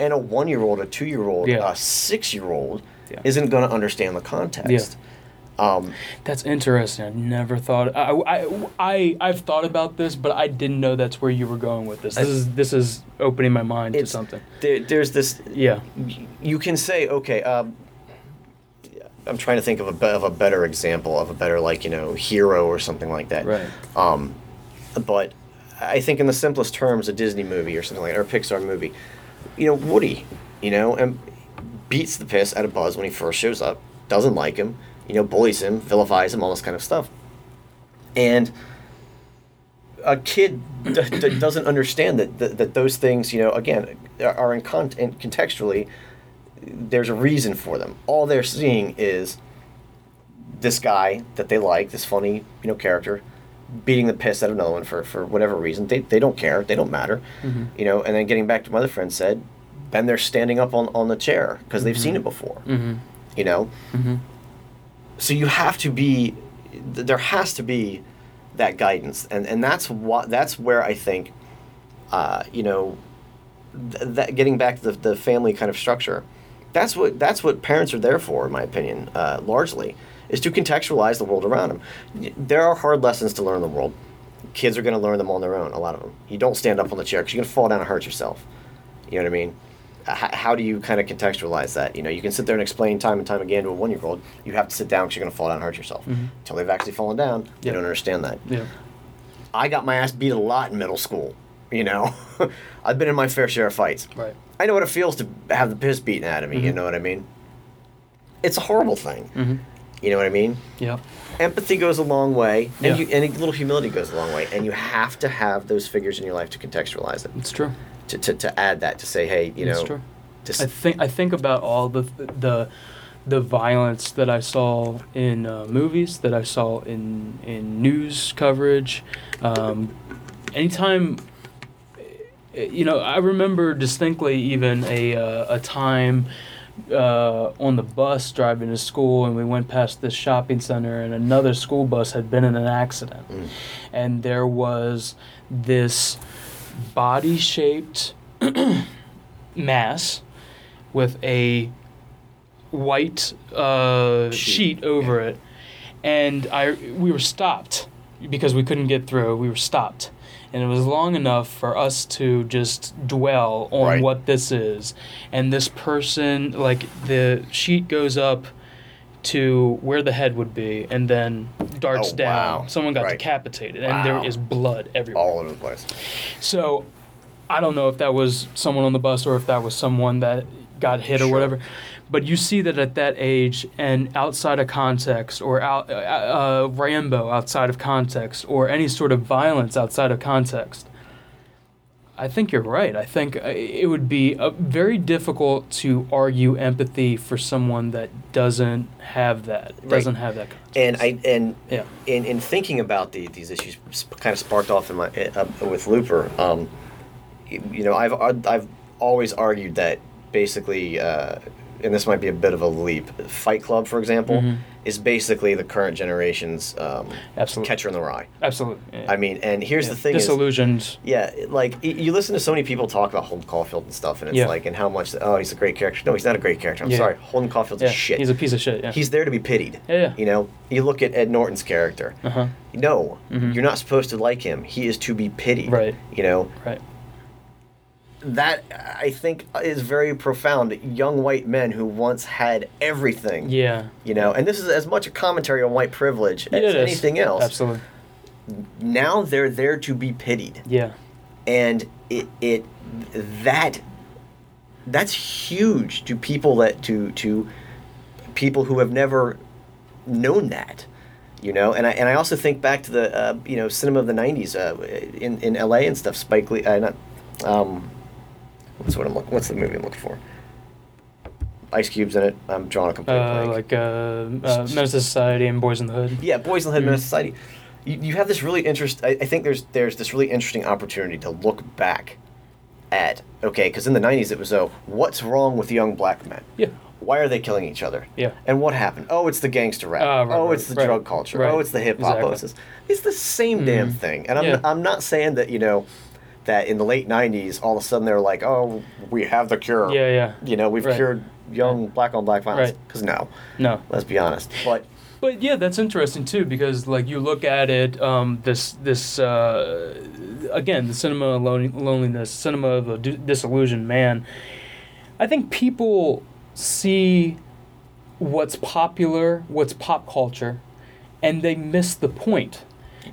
And a one-year-old, a two-year-old, Yeah. a six-year-old Yeah. isn't going to understand the context. Um, that's interesting. I never thought. I, I, I, I've thought about this, but I didn't know that's where you were going with this. This I- is this is opening my mind to something. There, there's this. Yeah, You can say, okay. Um, I'm trying to think of a be- of a better example of a better like you know hero or something like that. right. Um, but I think in the simplest terms, a Disney movie or something like that, or a Pixar movie, you know, Woody, you know, and beats the piss out of Buzz when he first shows up, doesn't like him, you know, bullies him, vilifies him, all this kind of stuff. And a kid d- d- doesn't understand that, that that those things, you know, again, are- in con- and contextually, there's a reason for them. All they're seeing is this guy that they like, this funny, you know, character, beating the piss out of another one for, for whatever reason. They, they don't care. They don't matter. You know, and then getting back to what my other friend said, then they're standing up on, on the chair because they've seen it before. Mm-hmm. You know? Mm-hmm. So you have to be, th- there has to be that guidance. And, and that's what, that's where I think, uh, you know, th- that getting back to the, the family kind of structure, that's what that's what parents are there for, in my opinion, uh, largely, is to contextualize the world around them. There are hard lessons to learn in the world. Kids are going to learn them on their own. A lot of them. You don't stand up on the chair because you're going to fall down and hurt yourself. You know what I mean? How do you kind of contextualize that? You know, you can sit there and explain time and time again to a one-year-old. You have to sit down because you're going to fall down and hurt yourself. Until they've actually fallen down, they don't understand that. Yeah. I got my ass beat a lot in middle school. You know, I've been in my fair share of fights. Right. I know what it feels to have the piss beaten out of me. You know what I mean? It's a horrible thing. Mm-hmm. You know what I mean? Yeah. Empathy goes a long way, and, Yeah. you, and a little humility goes a long way. And you have to have those figures in your life to contextualize it, It's true. to, to, to add that, to say, hey, you It's know, s- I think I think about all the the the violence that I saw in uh, movies, that I saw in in news coverage. Um, anytime, you know, I remember distinctly even a uh, a time. Uh, on the bus driving to school, and we went past this shopping center, and another school bus had been in an accident, Mm. and there was this body-shaped mass with a white uh, Sheet, sheet over it, and I we were stopped because we couldn't get through. We were stopped, and it was long enough for us to just dwell on Right. what this is. And this person, like the sheet goes up to where the head would be, and then darts Oh, down. wow. Someone got Right. decapitated, and Wow. there is blood everywhere. all over the place. So I don't know if that was someone on the bus or if that was someone that got hit or whatever. But you see that at that age and outside of context, or out, uh, uh, Rambo outside of context, or any sort of violence outside of context. I think you're right. I think uh, it would be uh, very difficult to argue empathy for someone that doesn't have that, Right. doesn't have that context. And I and Yeah. in, in thinking about the, these issues, kind of sparked off in my uh, with Looper. Um, you, you know, I've I've always argued that basically, uh, and this might be a bit of a leap. Fight Club, for example, Mhm. is basically the current generation's um. Catcher in the Rye. Absolutely. Yeah. I mean, and here's Yeah. the thing: is, disillusioned. yeah, like you listen to so many people talk about Holden Caulfield and stuff, and it's Yeah. like, and how much, oh, he's a great character. No, he's not a great character. I'm sorry, Holden Caulfield's yeah. a shit. He's a piece of shit. Yeah. He's there to be pitied. Yeah, yeah. You know, you look at Ed Norton's character. uh huh. No, Mhm. you're not supposed to like him. He is to be pitied. Right. You know, Right. That I think is very profound. Young white men who once had everything. Yeah. You know, and this is as much a commentary on white privilege as is. anything else. Absolutely. Now they're there to be pitied, Yeah. and it it that that's huge to people that to to people who have never known that. You know, and I and I also think back to the uh, you know cinema of the '90s uh, in in L.A. and stuff. Spike Lee, uh, not um, what's what I'm looking. What's the movie I'm looking for? Ice Cube's in it. I'm drawing a complete Uh, blank. like uh, uh, Menace to Society and Boyz n the Hood. Yeah, Boyz n the Hood Mhm. Menace Society. You, you have this really interest. I, I think there's there's this really interesting opportunity to look back at okay, because in the '90s it was oh, what's wrong with young black men? Yeah. Why are they killing each other? Yeah. And what happened? Oh, it's the gangster rap. Ah, right, oh, it's the right, drug culture. right. Oh, it's the hip hop. Oh, Exactly. it's, it's the same damn Mhm. thing. And I'm Yeah. I'm not saying that you know that in the late '90s all of a sudden they're like, oh, we have the cure. Yeah. Yeah. You know, we've Right. cured young black on black violence. Right. Because no, No. let's be honest. But But yeah, that's interesting too because like you look at it, um, this this uh, again the cinema of lone- loneliness, cinema of a d- disillusioned man. I think people see what's popular, what's pop culture, and they miss the point.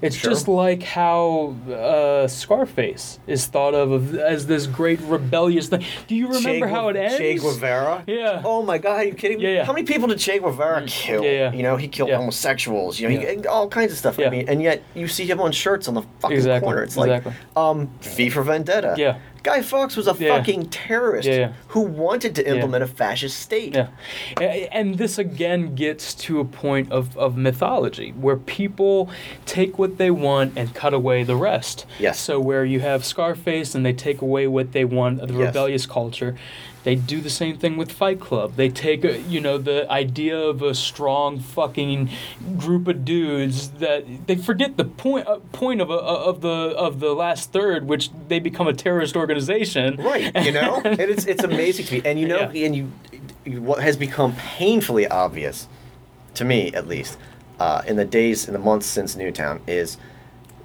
It's Sure. just like how uh, Scarface is thought of, as this great rebellious thing. Do you remember how it ends? Che Guevara. Yeah. Oh my God, are you kidding me? Yeah, yeah. How many people did Che Guevara Mm, kill? yeah, yeah. You know, he killed Yeah. homosexuals. You know, he, all kinds of stuff. Yeah. I mean, and yet you see him on shirts on the fucking Exactly, corner. It's exactly. like, um, V for Vendetta. Yeah. Guy Fawkes was a Yeah. fucking terrorist Yeah, yeah. who wanted to implement a fascist state. Yeah. And this again gets to a point of, of mythology where people take what they want and cut away the rest. Yes. So where you have Scarface and they take away what they want, the Yes. rebellious culture. They do the same thing with Fight Club. They take, uh, you know, the idea of a strong fucking group of dudes that they forget the point uh, point of a, of the of the last third, which they become a terrorist organization. Right, you know, and it's it's amazing to me. And you know, Yeah. and you, you, what has become painfully obvious, to me at least, uh, in the days in the months since Newtown is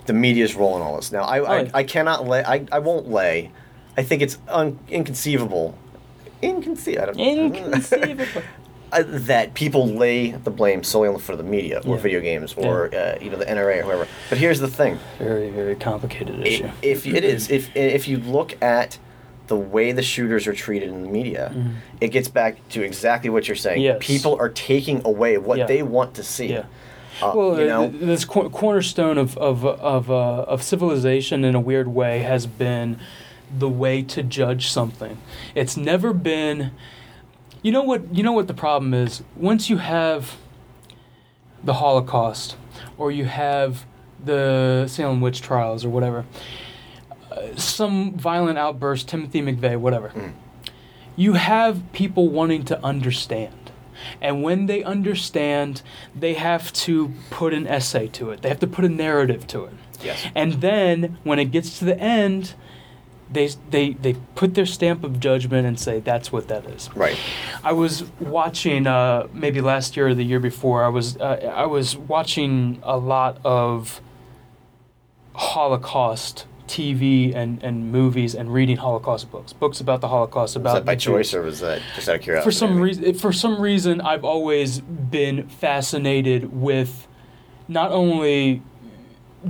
the media's role in all this. Now, I I. I cannot lay, I, I won't lay. I think it's un, inconceivable, inconceivable. Inconceivable. uh, that people lay the blame solely on the foot the media or Yeah. video games or uh, you know the NRA or whoever. But here's the thing: very very complicated issue. If it is if if you look at the way the shooters are treated in the media, it gets back to exactly what you're saying. Yes. People are taking away what Yeah. they want to see. Yeah. Uh, well, you know, this cor- cornerstone of of of uh, of civilization in a weird way has been the way to judge something. It's never been. You know what? You know what the problem is. Once you have the Holocaust, or you have the Salem witch trials, or whatever, uh, some violent outburst, Timothy McVeigh, whatever. You have people wanting to understand. And when they understand, they have to put an essay to it. They have to put a narrative to it. Yes. And then when it gets to the end, they they they put their stamp of judgment and say that's what that is. right. I was watching uh, maybe last year or the year before. I was uh, I was watching a lot of Holocaust TV and, and movies and reading Holocaust books, books about the Holocaust, Was about that by Jews. choice or was that just out of curiosity? For some reason, for some reason, I've always been fascinated with not only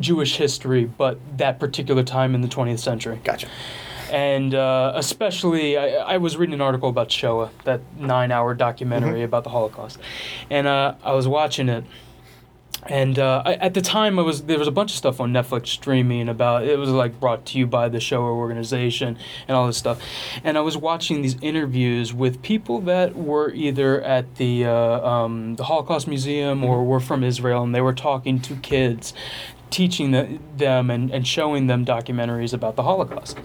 Jewish history but that particular time in the 20th century. Gotcha. and uh, especially I, I was reading an article about Shoah, that nine-hour documentary Mm-hmm. about the Holocaust, and uh, I was watching it, and uh, I, at the time I was there was a bunch of stuff on Netflix streaming about it was like brought to you by the Shoah organization and all this stuff, and I was watching these interviews with people that were either at the uh, um, the Holocaust Museum or were from Israel, and they were talking to kids teaching the, them and, and showing them documentaries about the Holocaust.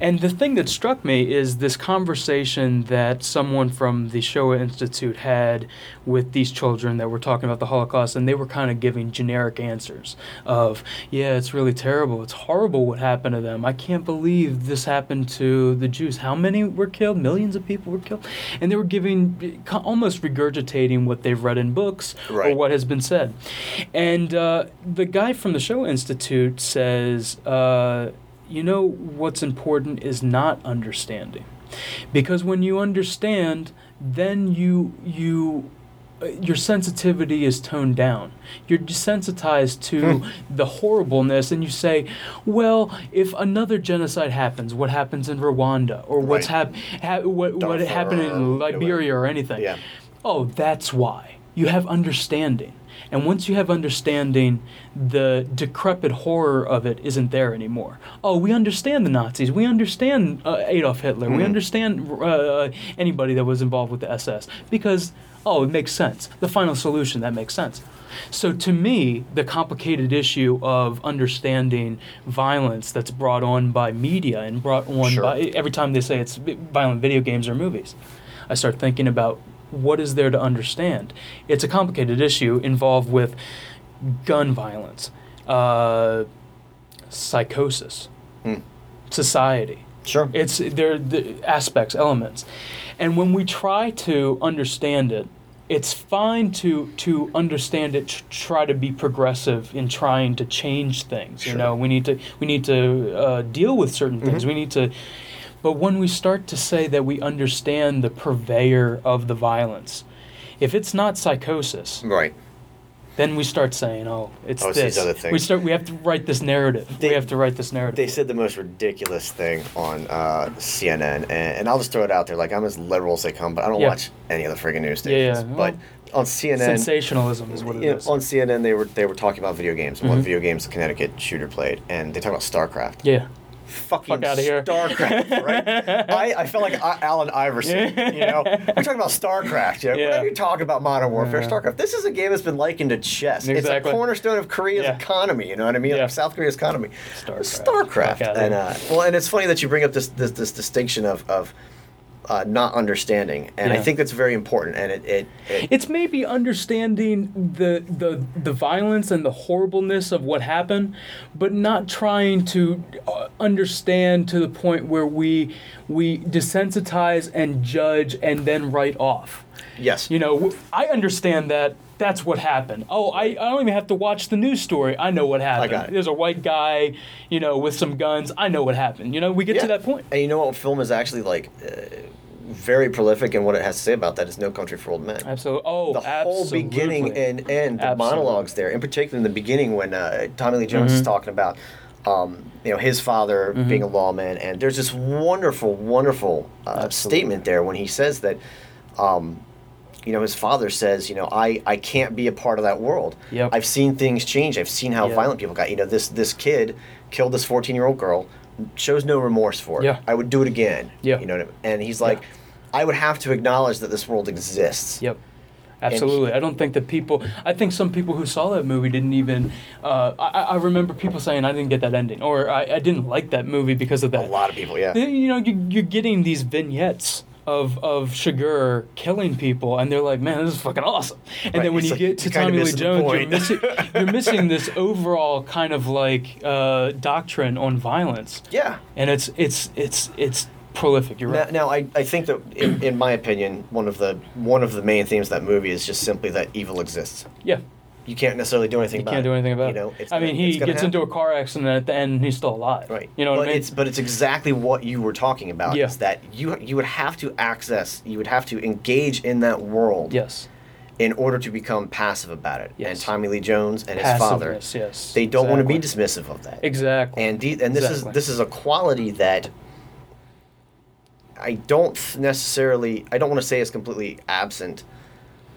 And the thing that struck me is this conversation that someone from the Shoah Institute had with these children that were talking about the Holocaust, and they were kind of giving generic answers of, yeah, it's really terrible. It's horrible what happened to them. I can't believe this happened to the Jews. How many were killed? Millions of people were killed. And they were giving, almost regurgitating what they've read in books or what has been said. And uh, the guy from the Shoah Institute says, uh, you know, what's important is not understanding. Because when you understand, then you, you, uh, your sensitivity is toned down. You're desensitized to the horribleness, and you say, "Well, if another genocide happens, what happens in Rwanda, or what's Right. hap- ha- what, what happened in Liberia, or anything?" Yeah. Oh, that's why. You have understanding. And once you have understanding, the decrepit horror of it isn't there anymore. Oh, we understand the Nazis. We understand uh, Adolf Hitler. We understand uh, anybody that was involved with the SS. Because, oh, it makes sense. The final solution, that makes sense. So to me, the complicated issue of understanding violence that's brought on by media and brought on Sure. by every time they say it's violent video games or movies, I start thinking about what is there to understand. It's a complicated issue involved with gun violence, uh, psychosis, Hmm. society. Sure. It's there the aspects, elements, and when we try to understand it, it's fine to to understand it. Tr- try to be progressive in trying to change things. You know, we need to we need to uh, deal with certain things. We need to. But when we start to say that we understand the purveyor of the violence, if it's not psychosis, right. then we start saying, "Oh, it's Oh, this." other We start. We have to write this narrative. They- we have to write this narrative. They said the most ridiculous thing on uh, CNN, and, and I'll just throw it out there. Like I'm as liberal as they come, but I don't Yeah. watch any of the friggin' news Yeah, yeah. stations. Well, but on CNN, Sensationalism is what it you know, on CNN they were they were talking about video games and what video games the Connecticut shooter played, and they talked about StarCraft. yeah. Fucking Fuck outta here. StarCraft, right? I, I felt like I, Allen Iverson. You know, we're talking about StarCraft. You know, Yeah. whenever you talk about Modern Warfare, Yeah. StarCraft. This is a game that's been likened to chess. Exactly. It's a cornerstone of Korea's Yeah. economy. You know what I mean? Like South Korea's economy. StarCraft. StarCraft. And uh, well, and it's funny that you bring up this this, this distinction of of uh, not understanding, and I think that's very important. And it it, it It's maybe understanding the, the the violence and the horribleness of what happened, but not trying to uh, understand to the point where we we desensitize and judge and then write off. yes, You know, I understand that that's what happened. Oh, I, I don't even have to watch the news story. I know what happened. There's a white guy, you know, with some guns. I know what happened. You know, we get to that point. And you know what? Film is actually like. Uh, very prolific, and what it has to say about that is No Country for Old Men. Absolutely. Oh, the whole beginning and end, the Absolutely. monologues there, in particular in the beginning when uh, Tommy Lee Jones is Mm-hmm. talking about, um, you know, his father being a lawman, and there's this wonderful, wonderful uh, statement there when he says that, um, you know, his father says, you know, I, I can't be a part of that world. Yep. I've seen things change. I've seen how Yeah. violent people got. You know, this this kid killed this 14 year old girl, shows no remorse for it. Yeah. I would do it again. Yeah. You know, what I mean? and he's like, I would have to acknowledge that this world exists. Yep. Absolutely. I don't think that people. I think some people who saw that movie didn't even. Uh, I, I remember people saying I didn't get that ending, or I, I didn't like that movie because of that. A lot of people, yeah. You know, you, you're getting these vignettes of of Chigurh killing people, and they're like, "Man, this is fucking awesome." And Right, then when it's you like, get to Tommy Lee Jones, you're missing you're missing this overall kind of like uh, doctrine on violence, Yeah. and it's it's it's it's prolific. You're Now, right. now I, I think that in, in my opinion, one of the one of the main themes of that movie is just simply that evil exists. Yeah. You can't necessarily do anything about it. You can't it. do anything about you know, it. it's I mean, he gets into a car accident at the end, and he's still alive. Right. You know but what I mean? It's, but it's exactly what you were talking about. Yeah. Is that you you would have to access, you would have to engage in that world yes. in order to become passive about it. Yes. And Tommy Lee Jones and his father, yes. they don't want to be dismissive of that. Exactly. and de- and this Exactly. is this is a quality that I don't necessarily I don't want to say is completely absent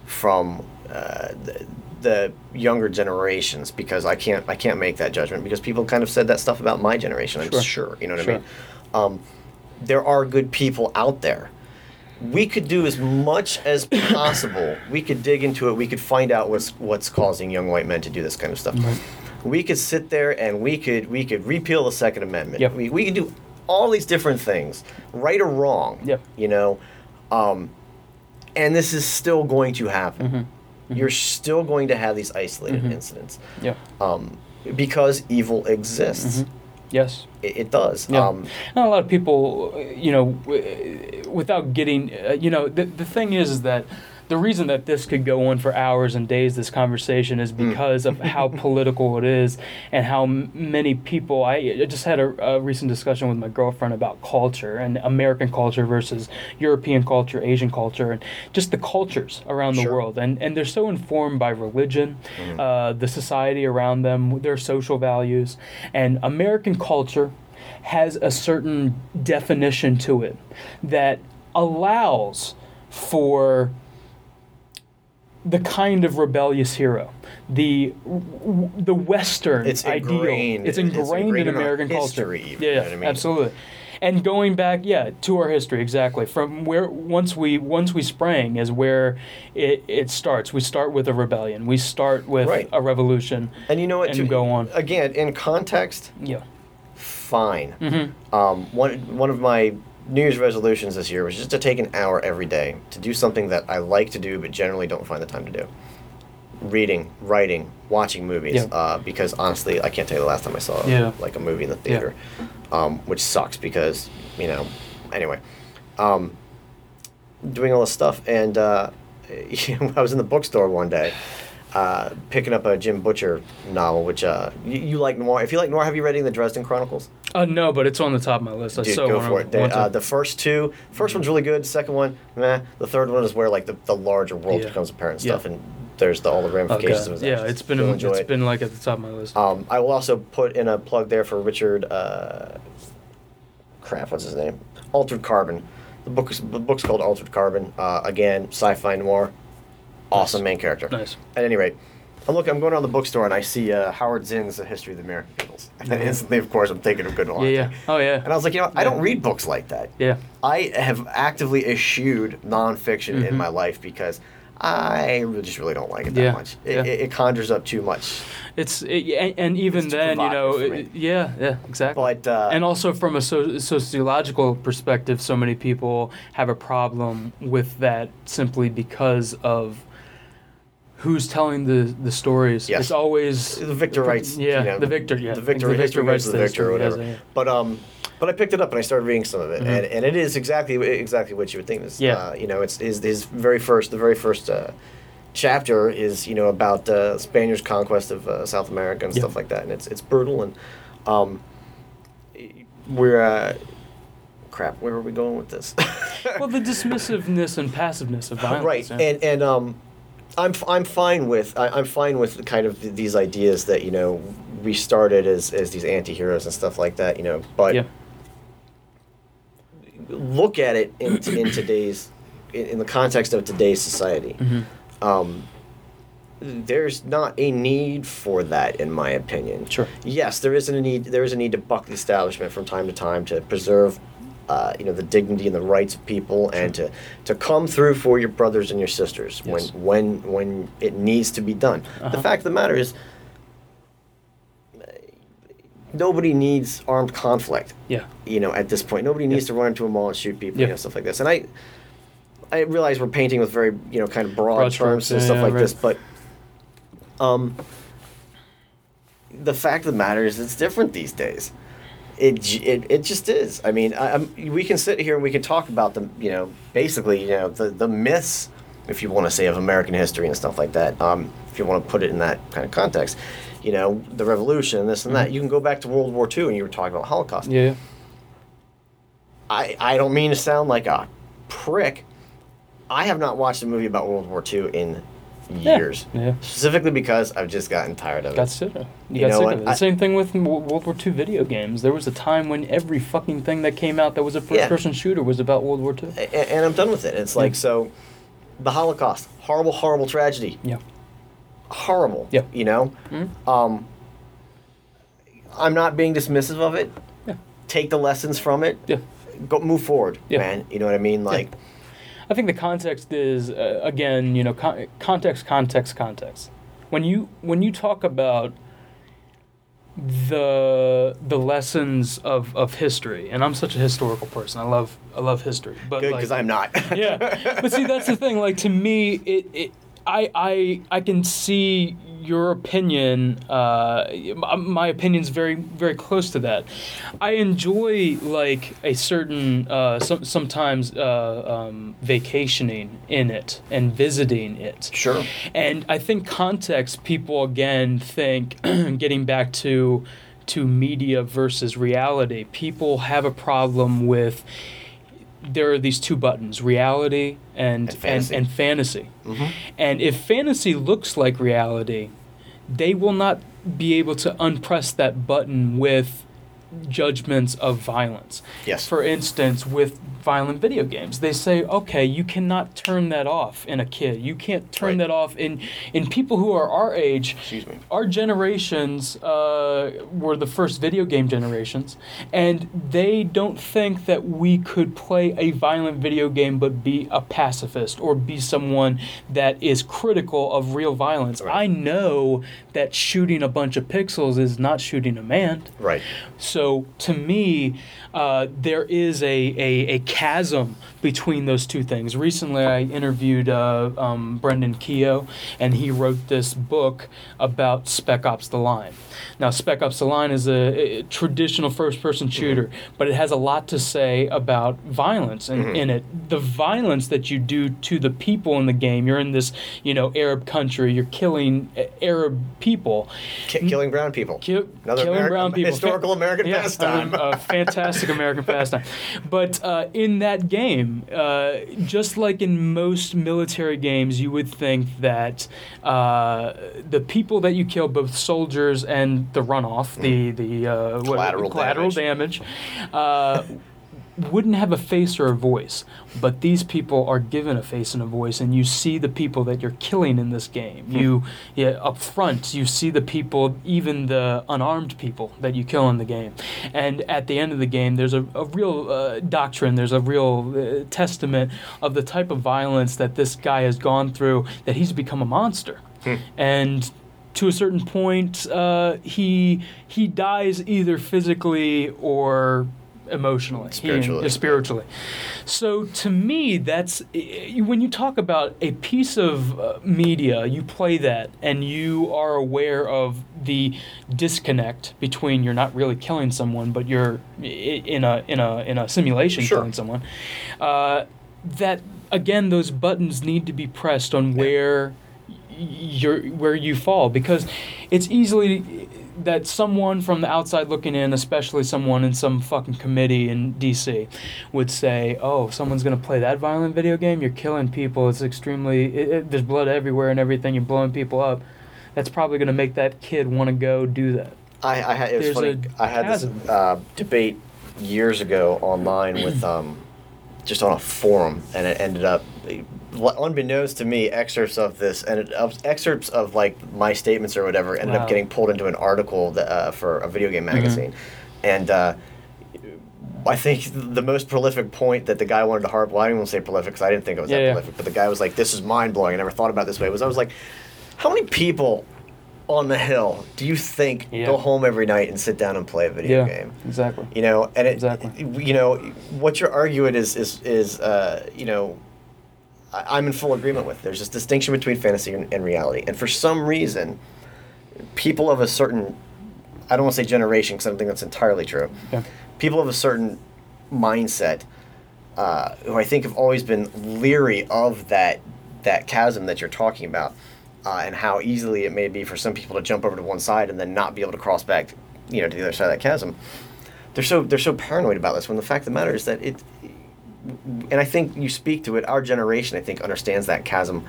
from uh, the, the younger generations because I can't I can't make that judgment because people kind of said that stuff about my generation I'm Sure. sure you know what Sure. I mean um, there are good people out there we could do as much as possible we could dig into it we could find out what's what's causing young white men to do this kind of stuff We could sit there and we could we could repeal the Second Amendment. Yep. We, we could do all these different things, right or wrong. Yep. You know, um, and this is still going to happen. Mm-hmm. You're still going to have these isolated incidents Yeah. um, because evil exists. Yes. It, it does. Mm-hmm. Yeah. Um, And a lot of people, you know, w- without getting, uh, you know, the, the thing is, is that the reason that this could go on for hours and days, this conversation, is because of how political it is and how m- many people. I, I just had a, a recent discussion with my girlfriend about culture and American culture versus European culture, Asian culture, and just the cultures around the Sure. world. And, and they're so informed by religion, uh, the society around them, their social values. And American culture has a certain definition to it that allows for the kind of rebellious hero, the the Western It's ideal. ingrained- It's it's ingrained, ingrained in in American history culture. even, yeah, you know I mean? absolutely. And going back, yeah, to our history exactly. From where once we once we sprang is where it, it starts. We start with a rebellion. We start with Right. a revolution. and you know what? And to- go on. Again, in context, Yeah. fine. Mm-hmm. Um, one one of my New Year's resolutions this year was just to take an hour every day to do something that I like to do but generally don't find the time to do. Reading, writing, watching movies. Yeah. Uh, because honestly, I can't tell you the last time I saw Yeah. like a movie in the theater, um, which sucks because you know. Anyway, um, doing all this stuff and uh, I was in the bookstore one day. Uh, picking up a Jim Butcher novel, which uh, you, you like noir. If you like noir, have you read any of the Dresden Chronicles? Uh, no, but it's on the top of my list. I Dude, so go for it. The, uh, the first two, first one's really good. Second one, meh. The third one is where like the, the larger world Yeah. becomes apparent and Yeah. stuff, and there's the, all the Okay. ramifications of his Yeah, it's been You'll it's it. been like at the top of my list. Um, I will also put in a plug there for Richard. Uh, crap, what's his name? Altered Carbon. The book is the book's called Altered Carbon. Uh, again, sci-fi noir. Awesome main character. Nice. At any rate, I'm looking. I'm going around the bookstore and I see uh, Howard Zinn's The History of the American Peoples. And instantly, of course, I'm thinking of Good Will yeah, yeah. Oh yeah. And I was like, you know, I don't read books like that. yeah. I have actively eschewed nonfiction in Mhm. my life because I just really don't like it that Yeah, much. It, yeah. it, it conjures up too much. It's it, and, and even It's then, you know, it- yeah, yeah, exactly. But uh, and also from a so- sociological perspective, so many people have a problem with that simply because of who's telling the the stories. Yes. It's always the victor writes. Yeah, you know, the victor. Yeah, the victor. The history writes the victor or whatever. yeah. But um, but I picked it up and I started reading some of it, Mhm. and, and it is exactly exactly what you would think. This, Yeah. uh, you know, it's is his very first the very first uh, chapter is you know about uh, Spaniards' conquest of uh, South America and Yeah. stuff like that, and it's it's brutal and um, we're uh, crap. Where are we going with this? Well, the dismissiveness and passiveness of violence. right yeah. and and um i'm i'm fine with I, i'm fine with kind of th- these ideas that you know we started as as these anti-heroes and stuff like that you know but yeah, look at it in, in today's in, in the context of today's society Mhm. um there's not a need for that in my opinion Sure. yes there is a need there is a need to buck the establishment from time to time to preserve uh, you know the dignity and the rights of people and to, to come through for your brothers and your sisters Yes. when when when it needs to be done Uh-huh. the fact of the matter is nobody needs armed conflict yeah, you know at this point nobody needs to run into a mall and shoot people you Yeah. know stuff like this and i i realize we're painting with very you know kind of broad, Broad terms and yeah, stuff like right. this but um the fact of the matter is it's different these days it, it, it just is. I mean, I, we can sit here and we can talk about the, you know, basically, you know, the, the myths, if you want to say, of American history and stuff like that. Um, if you want to put it in that kind of context, you know, the revolution, this and that. You can go back to World War II and you were talking about Holocaust. Mm-hmm. yeah. I, I don't mean to sound like a prick. I have not watched a movie about World War II in. Years. Yeah. Specifically because I've just gotten tired of Got it. sick of it. You, You got know sick of it. The I- same thing with World War II video games. There was a time when every fucking thing that came out that was a first-person shooter was about World War II. A- and, I'm done with it. It's like, Yeah. so the Holocaust, horrible, horrible tragedy. Yeah. Horrible. Yeah. You know? Mhm. Um, I'm not being dismissive of it. Yeah. Take the lessons from it. Yeah. Go move forward, Yeah. man. You know what I mean? Like, I think the context is uh, again, you know, con- context, context, context. When you when you talk about the the lessons of, of history and I'm such a historical person I love I love history but Good, like, because I'm not. yeah but see that's the thing like to me it, it I, I I can see your opinion uh, my, opinion's very very close to that I enjoy like a certain uh, some, sometimes uh, um, vacationing in it and visiting it Sure. and I think context people again think getting back to to media versus reality people have a problem with there are these two buttons reality and And fantasy. and, and fantasy Mhm. and if fantasy looks like reality they will not be able to unpress that button with judgments of violence Yes. for instance with violent video games they say okay you cannot turn that off in a kid you can't turn Right. that off in in people who are our age Excuse me. our generations uh, were the first video game generations, and they don't think that we could play a violent video game but be a pacifist or be someone that is critical of real violence. Right. I know that shooting a bunch of pixels is not shooting a man. Right. So to me, uh, there is a, a, a chasm between those two things. Recently, I interviewed uh, um, Brendan Keogh, and he wrote this book about Spec Ops: The Line. Now, Spec Ops: The Line is a, a traditional first-person shooter, but it has a lot to say about violence in, in it. The violence that you do to the people in the game. You're in this, you know, Arab country. You're killing uh, Arab people. Ki- killing brown people. Ki- Another killing Ameri- brown people. historical American Yeah, pastime. Fantastic American pastime. But uh, in that game, uh, just like in most military games, you would think that uh, the people that you kill, both soldiers and the runoff, the the uh, what- Collateral collateral damage, uh, wouldn't have a face or a voice. But these people are given a face and a voice, and you see the people that you're killing in this game. You, yeah, up front, you see the people, even the unarmed people that you kill in the game. And at the end of the game, there's a, a real uh, doctrine, there's a real uh, testament of the type of violence that this guy has gone through, that he's become a monster. And to a certain point, uh, he he dies either physically or emotionally, Spiritually. spiritually. So to me, that's eh, when you talk about a piece of uh, media, you play that, and you are aware of the disconnect between you're not really killing someone, but you're in a in a in a simulation Sure. killing someone. Uh, that again, those buttons need to be pressed on where you're where you fall because it's easily that someone from the outside looking in, especially someone in some fucking committee in DC, would say, "Oh, someone's gonna play that violent video game. You're killing people. It's extremely. It, it, there's blood everywhere and everything. You're blowing people up. That's probably gonna make that kid want to go do that." I, I had, it was There's funny. I had this uh, debate years ago online with um, just on a forum, and it ended up, unbeknownst to me, excerpts of this and it, excerpts of like my statements or whatever ended Wow. up getting pulled into an article that, uh, for a video game magazine, and. Uh, I think the most prolific point that the guy wanted to harp. Well, I didn't want to say prolific because I didn't think it was Yeah, that yeah. prolific. But the guy was like, "This is mind blowing. I never thought about it this way." Was I was like, "How many people on the hill do you think Yeah. go home every night and sit down and play a video game?" exactly. You know, and it, Exactly. you know, what you're arguing is is is uh, you know, I, I'm in full agreement with. There's this distinction between fantasy and, and reality, and for some reason, people of a certain, I don't want to say generation because I don't think that's entirely true. Yeah. People of a certain mindset, uh, who I think have always been leery of that that chasm that you're talking about, uh, and how easily it may be for some people to jump over to one side and then not be able to cross back, you know, to the other side of that chasm. They're so they're so paranoid about this when the fact of the matter is that it, and I think you speak to it. Our generation, I think, understands that chasm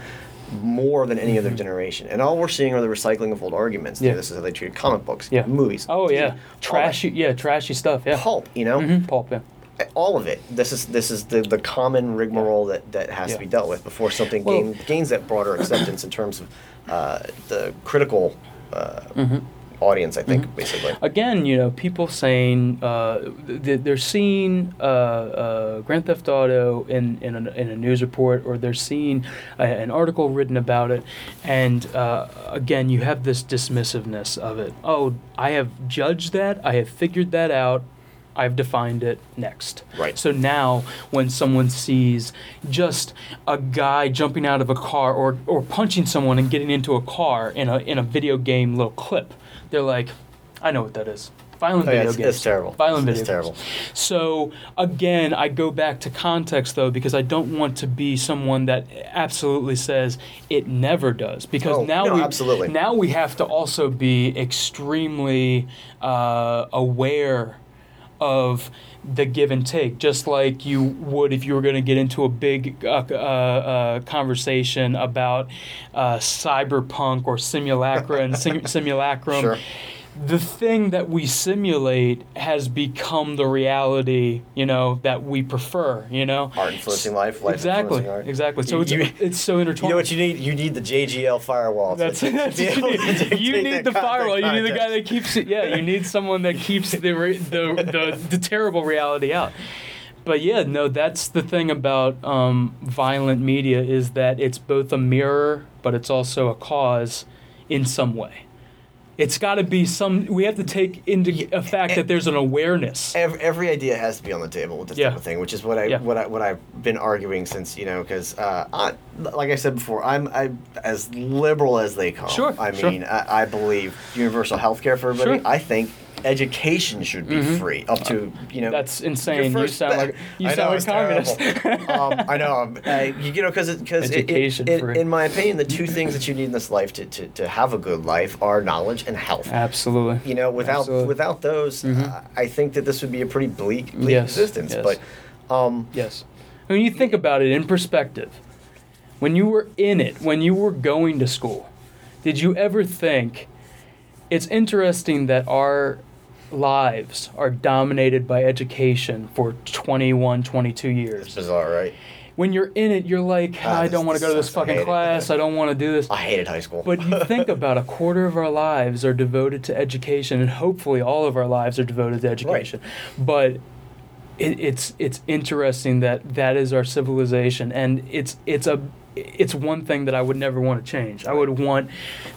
more than any other generation. And all we're seeing are the recycling of old arguments. Mm-hmm. Yeah. This is how they treated comic books, Yeah. movies. Oh yeah, TV, all that trashy. Yeah, trashy stuff. Yeah. pulp. You know, hmm Pulp. Yeah. All of it. This is this is the, the common rigmarole that, that has Yeah. to be dealt with before something Well- gain, gains that broader acceptance in terms of uh, the critical uh, Mm-hmm. audience. I think basically. again, you know, people saying uh, th- they're seeing uh, uh, Grand Theft Auto in in a, in a news report, or they're seeing a, an article written about it, and uh, again, you have this dismissiveness of it. Oh, I have judged that. I have figured that out. I've defined it next. Right. So now, when someone sees just a guy jumping out of a car or, or punching someone and getting into a car in a in a video game little clip, they're like, I know what that is. Violent Oh, yeah, video it's- games. it's terrible. Violent It's- video it's games. terrible. So again, I go back to context though because I don't want to be someone that absolutely says it never does. Because Oh, now no, we absolutely. now we have to also be extremely uh, aware of the give and take, just like you would if you were going to get into a big uh, uh, uh, conversation about uh, cyberpunk or simulacra and sim- simulacrum. Sure. The thing that we simulate has become the reality, you know, that we prefer, you know. Art influencing life, life exactly, influencing art. exactly. So You- it's you- it's so intertwined. You know what you need? You need the JGL firewall. That's, to that's able to you need the firewall. You need the guy that keeps it. Yeah, you need someone that keeps the re- the, the the terrible reality out. But yeah, no, that's the thing about um, violent media is that it's both a mirror, but it's also a cause in some way. It's got to be some. We have to take into a fact that there's an awareness. Every, every idea has to be on the table with this Yeah. type of thing, which is what I Yeah. what I what I've been arguing since you know because uh, like I said before, I'm I as liberal as they come. Sure, I sure. mean, I, I believe universal health care for everybody. Sure. I think education should be free up to you know. That's insane. You sound like you I sound know, like it's communist. um, I know. um, uh, you, know, because because Education it, free. in my opinion, the two things that you need in this life to, to, to have a good life are knowledge and health. Absolutely. You know, without Absolutely. Mm-hmm. without those, uh, I think that this would be a pretty bleak, bleak Yes, existence. yes. But um, Yes. When you think about it in perspective, when you were in it, when you were going to school, did you ever think it's interesting that our lives are dominated by education for 21, 22 it's years? bizarre, right? When you're in it, you're like, Ah, I this- don't want to go to this sucks. I fucking class. I don't want to do this. I hated high school. But you think about a quarter of our lives are devoted to education, and hopefully all of our lives are devoted to education. But it, it's it's interesting that that is our civilization, and it's it's a it's one thing that I would never want to change. I would want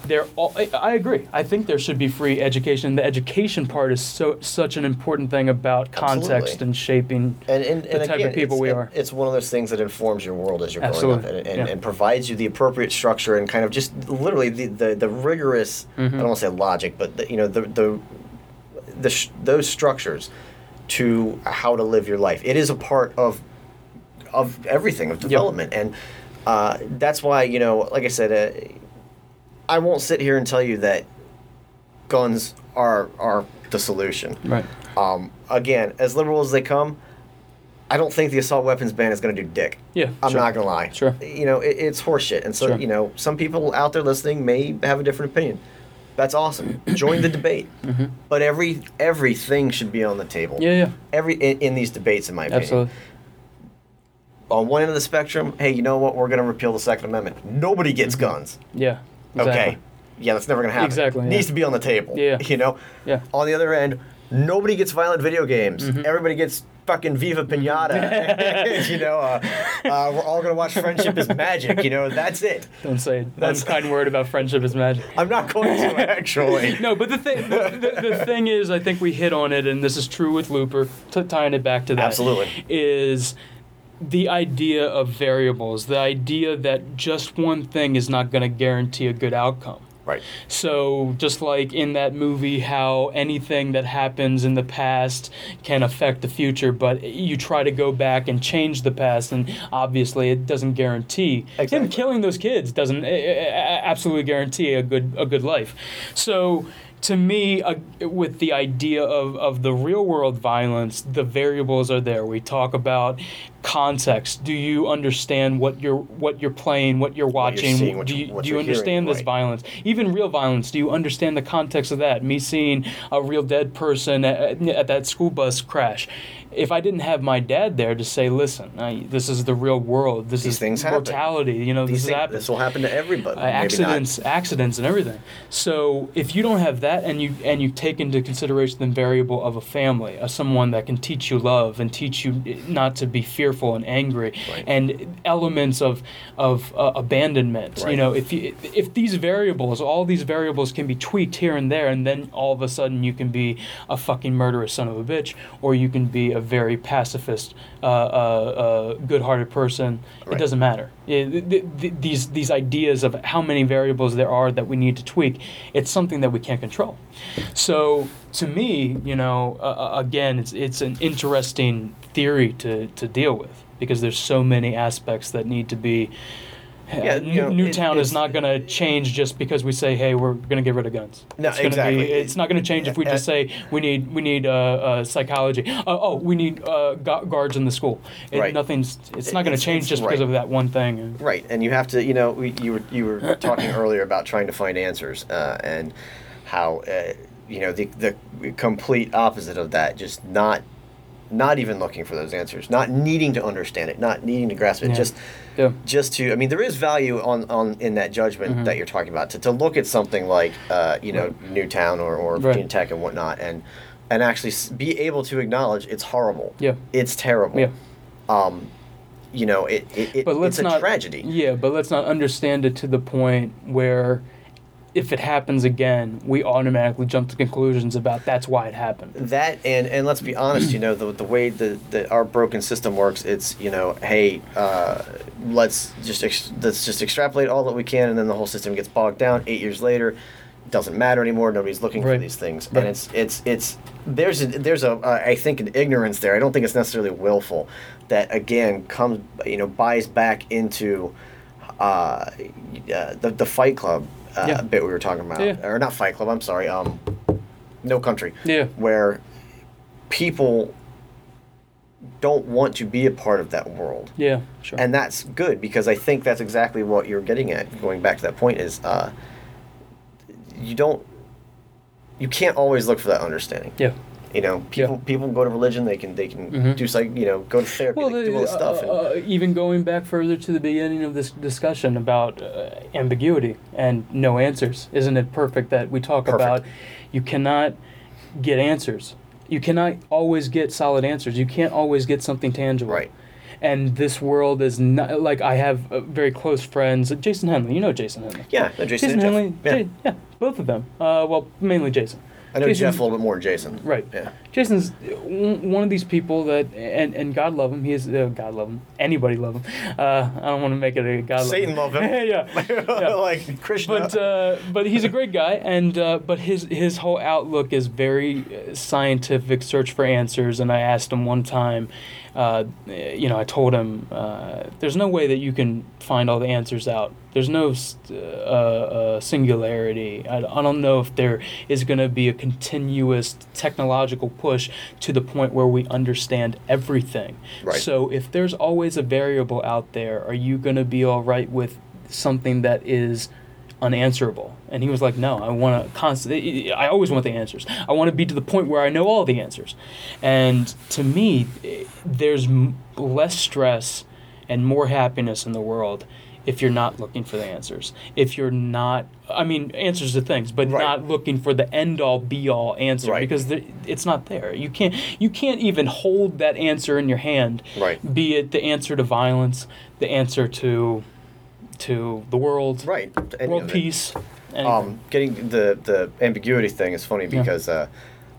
there. all- I- I agree. I think there should be free education. The education part is so such an important thing about context Absolutely. and shaping. and, and, the and type of people we it- are. It's one of those things that informs your world as you're Absolutely, growing up, and, and, yeah. and provides you the appropriate structure and kind of just literally the the, the rigorous. I Mm-hmm. don't want to say logic, but the, you know the the the sh- those structures to how to live your life. It is a part of of everything of development, and uh, that's why you know, like I said, uh, I won't sit here and tell you that guns are are the solution. Right. Um, again, as liberal as they come, I don't think the assault weapons ban is going to do dick. Yeah, I'm sure. not going to lie. Sure. You know, it, it's horseshit. And so, Sure. you know, some people out there listening may have a different opinion. That's awesome. Join the debate. Mm-hmm. But every everything should be on the table. Yeah. Yeah. Every in, in these debates, in my opinion. Absolutely. On one end of the spectrum, hey, you know what? We're going to repeal the Second Amendment. Nobody gets guns. Yeah. Mm-hmm. Exactly. Okay. Yeah, that's never going to happen. Exactly, yeah. Needs to be on the table. Yeah. You know? Yeah. On the other end, nobody gets violent video games. Mm-hmm. Everybody gets fucking Viva Pinata. you know, uh, uh, we're all going to watch Friendship is Magic. You know, that's it. Don't say That's kind word about friendship is magic. I'm not going to actually. No, but the thing, the, the, the thing is, I think we hit on it, and this is true with Looper. T- tying it back to that, Absolutely. is the idea of variables. The idea that just one thing is not going to guarantee a good outcome. Right. So, just like in that movie, how anything that happens in the past can affect the future, but you try to go back and change the past, and obviously it doesn't guarantee. Exactly. Him killing those kids doesn't absolutely guarantee a good a good life. So. To me, uh, with the idea of, of the real world violence, the variables are there. We talk about context? Do you understand what you're what you're playing, what you're What you're watching? seeing, what do you- you, do you you're hearing, understand this right. violence? Even real violence. Do you understand the context of that? Me seeing a real dead person at, at that school bus crash. If I didn't have my dad there to say, "Listen, I, this is the real world. This These is things happen. mortality. You know, These this things, happens." this will happen to everybody. uh, accidents, accidents, and everything. So if you don't have that, and you and you take into consideration the variable of a family, of someone that can teach you love and teach you not to be fearful and angry, Right. and elements of of uh, abandonment. You know, if you if these variables, all these variables can be tweaked here and there, and then all of a sudden you can be a fucking murderous son of a bitch, or you can be a very pacifist, uh, uh, uh, good-hearted person. It doesn't matter. Th- th- th- these these ideas of how many variables there are that we need to tweak, it's something that we can't control. So to me, you know, uh, uh, again, it's it's an interesting theory to to deal with because there's so many aspects that need to be. Yeah, uh, you know, Newtown is it's- not going to change just because we say, "Hey, we're going to get rid of guns." No, it's exactly. Be, it's not going to change if we just Uh, say we need we need uh, uh, psychology. Uh, oh, we need uh, guards in the school. It, Right. Nothing's. It's not going to change just because of that one thing. Right, and you have to, you know, we, you were you were talking earlier about trying to find answers, uh, and how, uh, you know, the the complete opposite of that, just not, not even looking for those answers, not needing to understand it, not needing to grasp it, Yeah. just, Yeah. just to. I mean, there is value on on in that judgment Mm-hmm. that you're talking about to, to look at something like, uh, you know, Newtown or or Right. Virginia Tech and whatnot, and and actually be able to acknowledge it's horrible, Yeah. it's terrible, Yeah. um, you know, it, it, it But let's it's a not tragedy. Yeah, but let's not understand it to the point where if it happens again, we automatically jump to conclusions about that's why it happened. that and and let's be honest you know the, the way that the our broken system works it's you know hey uh, let's just ex- let's just extrapolate all that we can and then the whole system gets bogged down. Eight years later it doesn't matter anymore. Nobody's looking for these things. Right. and it's it's it's there's a, there's a uh, I think an ignorance there. I don't think it's necessarily willful that again comes you know buys back into uh, uh, the the Fight Club uh, Yeah. bit we were talking about Yeah. or not Fight Club I'm sorry um No Country Yeah. where people don't want to be a part of that world Yeah, sure. and that's good because i think that's exactly what you're getting at going back to that point is uh, you don't you can't always look for that understanding yeah. You know people Yeah. people go to religion they can they can Mhm. do like you know go to therapy Well, they do all this stuff uh, and, uh, even going back further to the beginning of this discussion about uh, ambiguity and no answers, isn't it perfect that we talk Perfect. about you cannot get answers. You cannot always get solid answers. You can't always get something tangible. Right. And this world is not like I have uh, very close friends. Jason Henley, you know Jason Henley. yeah jason, Jason and Jeff. Henley, yeah. Ja- yeah, both of them. Uh, well, mainly Jason. I know Jason's- jeff a little bit more than jason Right. yeah Jason's one of these people that, and, and God love him. He is uh, God love him. Anybody love him. Uh, I don't want to make it a God Satan love love him. yeah, yeah. like krishna But uh, but he's a great guy, and uh, but his his whole outlook is very uh, scientific, search for answers. And I asked him one time, uh, you know, I told him, uh, "There's no way that you can find all the answers out. There's no uh, uh, singularity. I, I don't know if there is going to be a continuous technological push to the point where we understand everything. Right. So if there's always a variable out there, are you going to be all right with something that is unanswerable? And he was like, "No, I want to constantly. I always want the answers. I want to be to the point where I know all the answers." And to me, there's less stress and more happiness in the world if you're not looking for the answers. If you're not, I mean, answers to things, but Right. not looking for the end all be all answer Right. because the, it's not there. You can't you can't even hold that answer in your hand. Right. Be it the answer to violence, the answer to to the world, right any world peace. um, getting the the ambiguity thing is funny Yeah. because uh,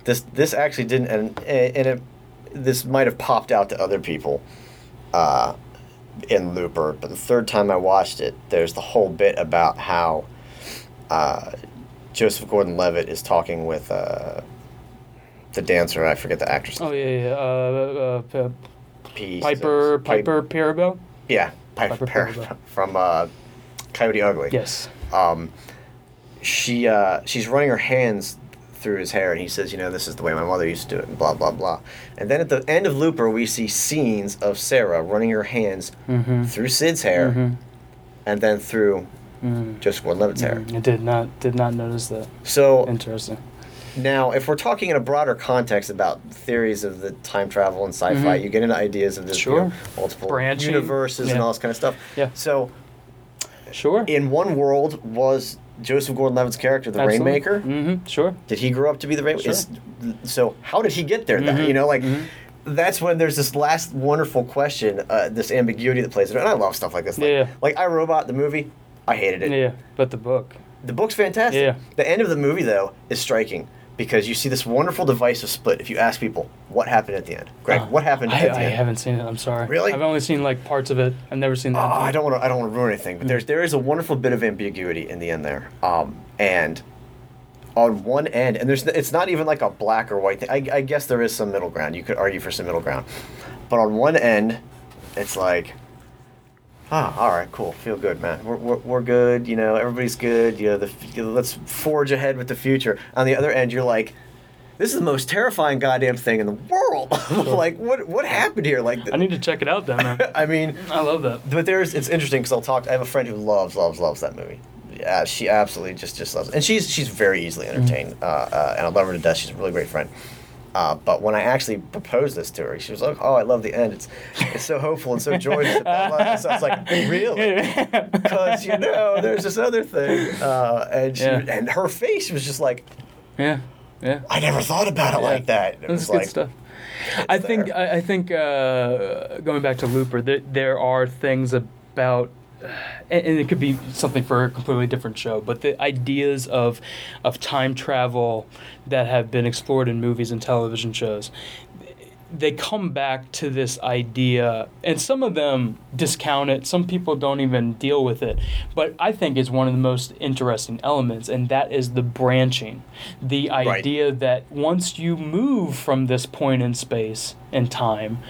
this this actually didn't and and it, this might have popped out to other people uh, in Looper, but the third time I watched it, there's the whole bit about how uh, Joseph Gordon-Levitt is talking with uh, the dancer. I forget the actress. oh yeah, yeah. Uh, uh, P- P- Piper Piper Perabo. Yeah, Piper, Piper from uh, Coyote Ugly. Yes. um, she uh, she's running her hands through his hair, and he says, you know, this is the way my mother used to do it, and blah blah blah. And then at the end of Looper, we see scenes of Sara running her hands Mm-hmm. through Cid's hair, and then through Mm-hmm. Joseph Gordon-Levitt's hair. I did not did not notice that. So Interesting. Now, if we're talking in a broader context about theories of the time travel and sci-fi, you get into ideas of this you know, Mm-hmm. Multiple Branching, universes and all this kind of stuff. Yeah. So Sure. in one world was Joseph Gordon-Levitt's character the Rainmaker? Mm-hmm. Sure. Did he grow up to be the Rainmaker? Sure. So how did he get there? Then Mhm. you know, like Mhm. that's when there's this last wonderful question, uh, this ambiguity that plays it. And I love stuff like this. Like, Yeah. like I Robot, the movie, I hated it. Yeah, but the book. The book's fantastic. Yeah. The end of the movie though is striking because you see this wonderful divisive split. If you ask people what happened at the end, Greg, Uh, what happened I, at the end? I end? haven't seen it. I'm sorry. Really? I've only seen like parts of it. I've never seen Oh, that. I don't want to. I don't want to ruin anything, but there's there is a wonderful bit of ambiguity in the end there. Um, and on one end, and there's it's not even like a black or white thing. I, I guess there is some middle ground. You could argue for some middle ground, but on one end, it's like, ah, all right, cool, feel good, man. We're, we're, we're good. You know, everybody's good. You know, the you know, let's forge ahead with the future. On the other end, you're like. This is the most terrifying goddamn thing in the world. like, what what happened here? Like, I need to check it out then, man. I mean, I love that. but there's it's interesting because I'll talk. I have a friend who loves loves loves that movie. Yeah, she absolutely just just loves it, and she's she's very easily entertained, uh, uh, and I love her to death. She's a really great friend. Uh, but when I actually proposed this to her, she was like, "Oh, I love the end. It's it's so hopeful and so joyous." And blah, blah. So I was like, "Really?" Because you know, there's this other thing, uh, and she, Yeah. and her face was just like, yeah, yeah. "I never thought about it Yeah. like that." It That's was good like, stuff. I think. I, I think uh, going back to Looper, there, there are things about, and, and it could be something for a completely different show, but the ideas of of time travel that have been explored in movies and television shows. They come back to this idea, and some of them discount it. Some people don't even deal with it. But I think it's one of the most interesting elements, and that is the branching. The idea that once you move from this point in space and time,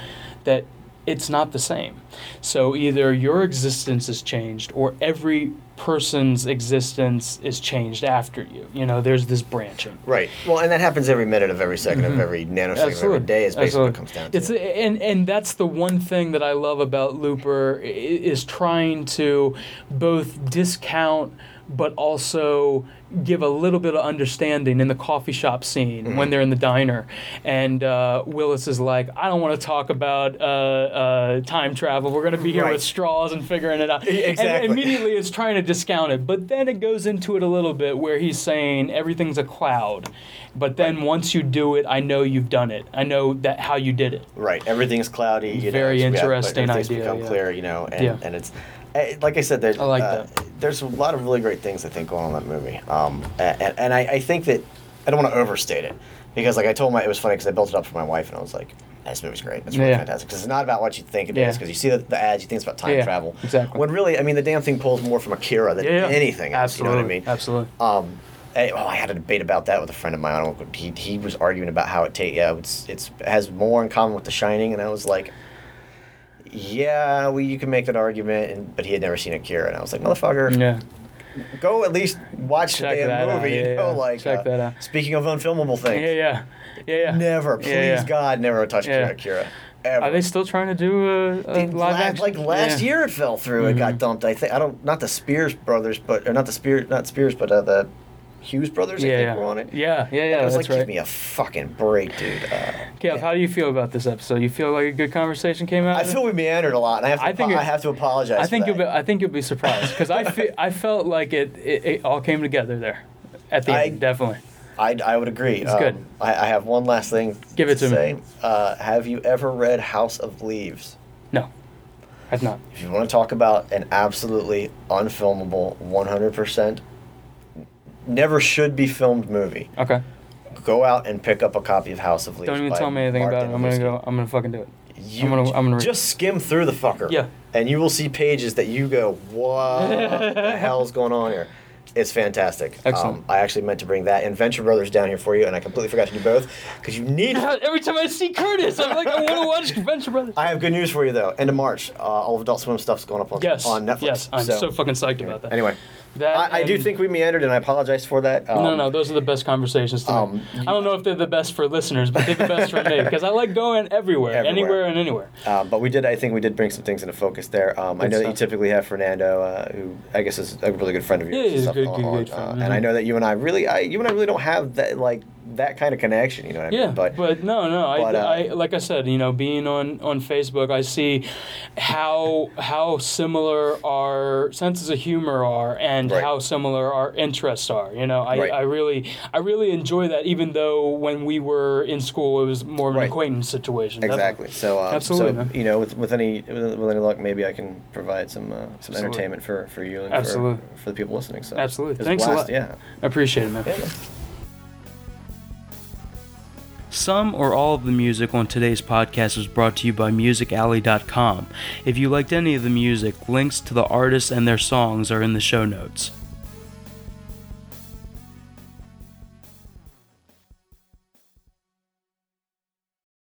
that it's not the same. So either your existence is changed or every person's existence is changed after you. You know, there's this branching. Right. Well, and that happens every minute of every 2nd of mm-hmm. every nanosecond of every day. Is basically what it comes down to. It's and and that's the one thing that I love about Looper is trying to both discount but also give a little bit of understanding in the coffee shop scene Mm-hmm. when they're in the diner, and uh, Willis is like, "I don't want to talk about uh, uh, time travel. We're going to be here Right. with straws and figuring it out." Exactly. And immediately it's trying to discount it, but then it goes into it a little bit where he's saying everything's a cloud, but then once you do it, I know you've done it. I know that how you did it. Right. Everything's cloudy. You Very know, yeah, interesting everything's idea, become yeah. clear, you know, and, Yeah. and it's eh, like I said. There's, I like uh, that. There's a lot of really great things I think going on in that movie. Um, and, and I, I think that I don't want to overstate it because, like I told my, it was funny because I built it up for my wife and I was like, "This movie's great. It's really Yeah. fantastic." Because it's not about what you think it is. Yeah. Because you see the, the ads, you think it's about time Yeah, travel. exactly. When really, I mean, the damn thing pulls more from Akira than anything else. Absolutely. You know what I mean? Absolutely. Um, well, I had a debate about that with a friend of mine. He, he was arguing about how it takes. yeah it's it's it has more in common with The Shining, and I was like, yeah, well, you can make that argument, and, but he had never seen Akira, and I was like, motherfucker, Yeah. go at least watch Check the damn movie. yeah, you know, yeah. like Check uh, that out. Speaking of unfilmable things, Yeah, yeah. Yeah, yeah. never, please. God, never touch. Akira. Ever. Are they still trying to do a, a live la- action? Like last. Mm-hmm. year, it fell through. It got dumped. I think I don't. Not the Spears brothers, but or not the Spears, not Spears, but uh, the Hughes brothers. I Yeah, think yeah. were on it. Yeah, yeah, yeah. I was That's like, right. give me a fucking break, dude. Uh, Kev, how do you feel about this episode? You feel like a good conversation came out? I feel we meandered a lot, and I have to. I think it- I have to apologize. I think you'll be. I think you'll be surprised because I fe- I felt like it, it it all came together there, at the I- end. Definitely. I, I would agree. It's good. I, I have one last thing. Give it to me. say. Uh, have you ever read House of Leaves? No, I've not. If you want to talk about an absolutely unfilmable, one hundred percent, never should be filmed movie, Okay. go out and pick up a copy of House of Leaves. Don't even by tell me anything Mark about it. I'm gonna go. I'm gonna fucking do it. You I'm gonna- I'm gonna read. just skim through the fucker. Yeah. And you will see pages that you go, what the hell's going on here? It's fantastic. Excellent. Um, I actually meant to bring that and Venture Brothers down here for you, and I completely forgot to do both because you need. Every time I see Curtis, I'm like, I want to watch Venture Brothers. I have good news for you though. End of March, uh, all of Adult Swim stuff's going up on, Yes. on Netflix. Yes. I'm so, fucking psyched about that. Anyway, That I, I do think we meandered, and I apologize for that. Um, no, no, those are the best conversations to um. I don't know if they're the best for listeners, but they're the best for me because I like going everywhere, Everywhere. anywhere and anywhere. Um, but we did. I think we did bring some things into focus there. Um, I know that you typically have Fernando, uh, who I guess is a really good friend of yours. Yeah, and he's a good- good- good friend, uh, And I mhm. know that you and I really, I, you and I really don't have that like that kind of connection. You know what I Yeah, mean? but, no, no. I, uh, I, like I said, you know, being on on Facebook, I see how how similar our senses of humor are, and Right. how similar our interests are. You know, I, Right. I really I really enjoy that. Even though when we were in school, it was more of an Right. acquaintance situation. Exactly. So, uh, Absolutely, so you know, with, with any with, with any luck, maybe I can provide some uh, some Absolutely. entertainment for, for you and Absolutely. for, for the people listening. So Absolutely. Thanks a lot. Yeah. I appreciate it, man. Yeah. Some or all of the music on today's podcast was brought to you by MusicAlley.com. If you liked any of the music, links to the artists and their songs are in the show notes.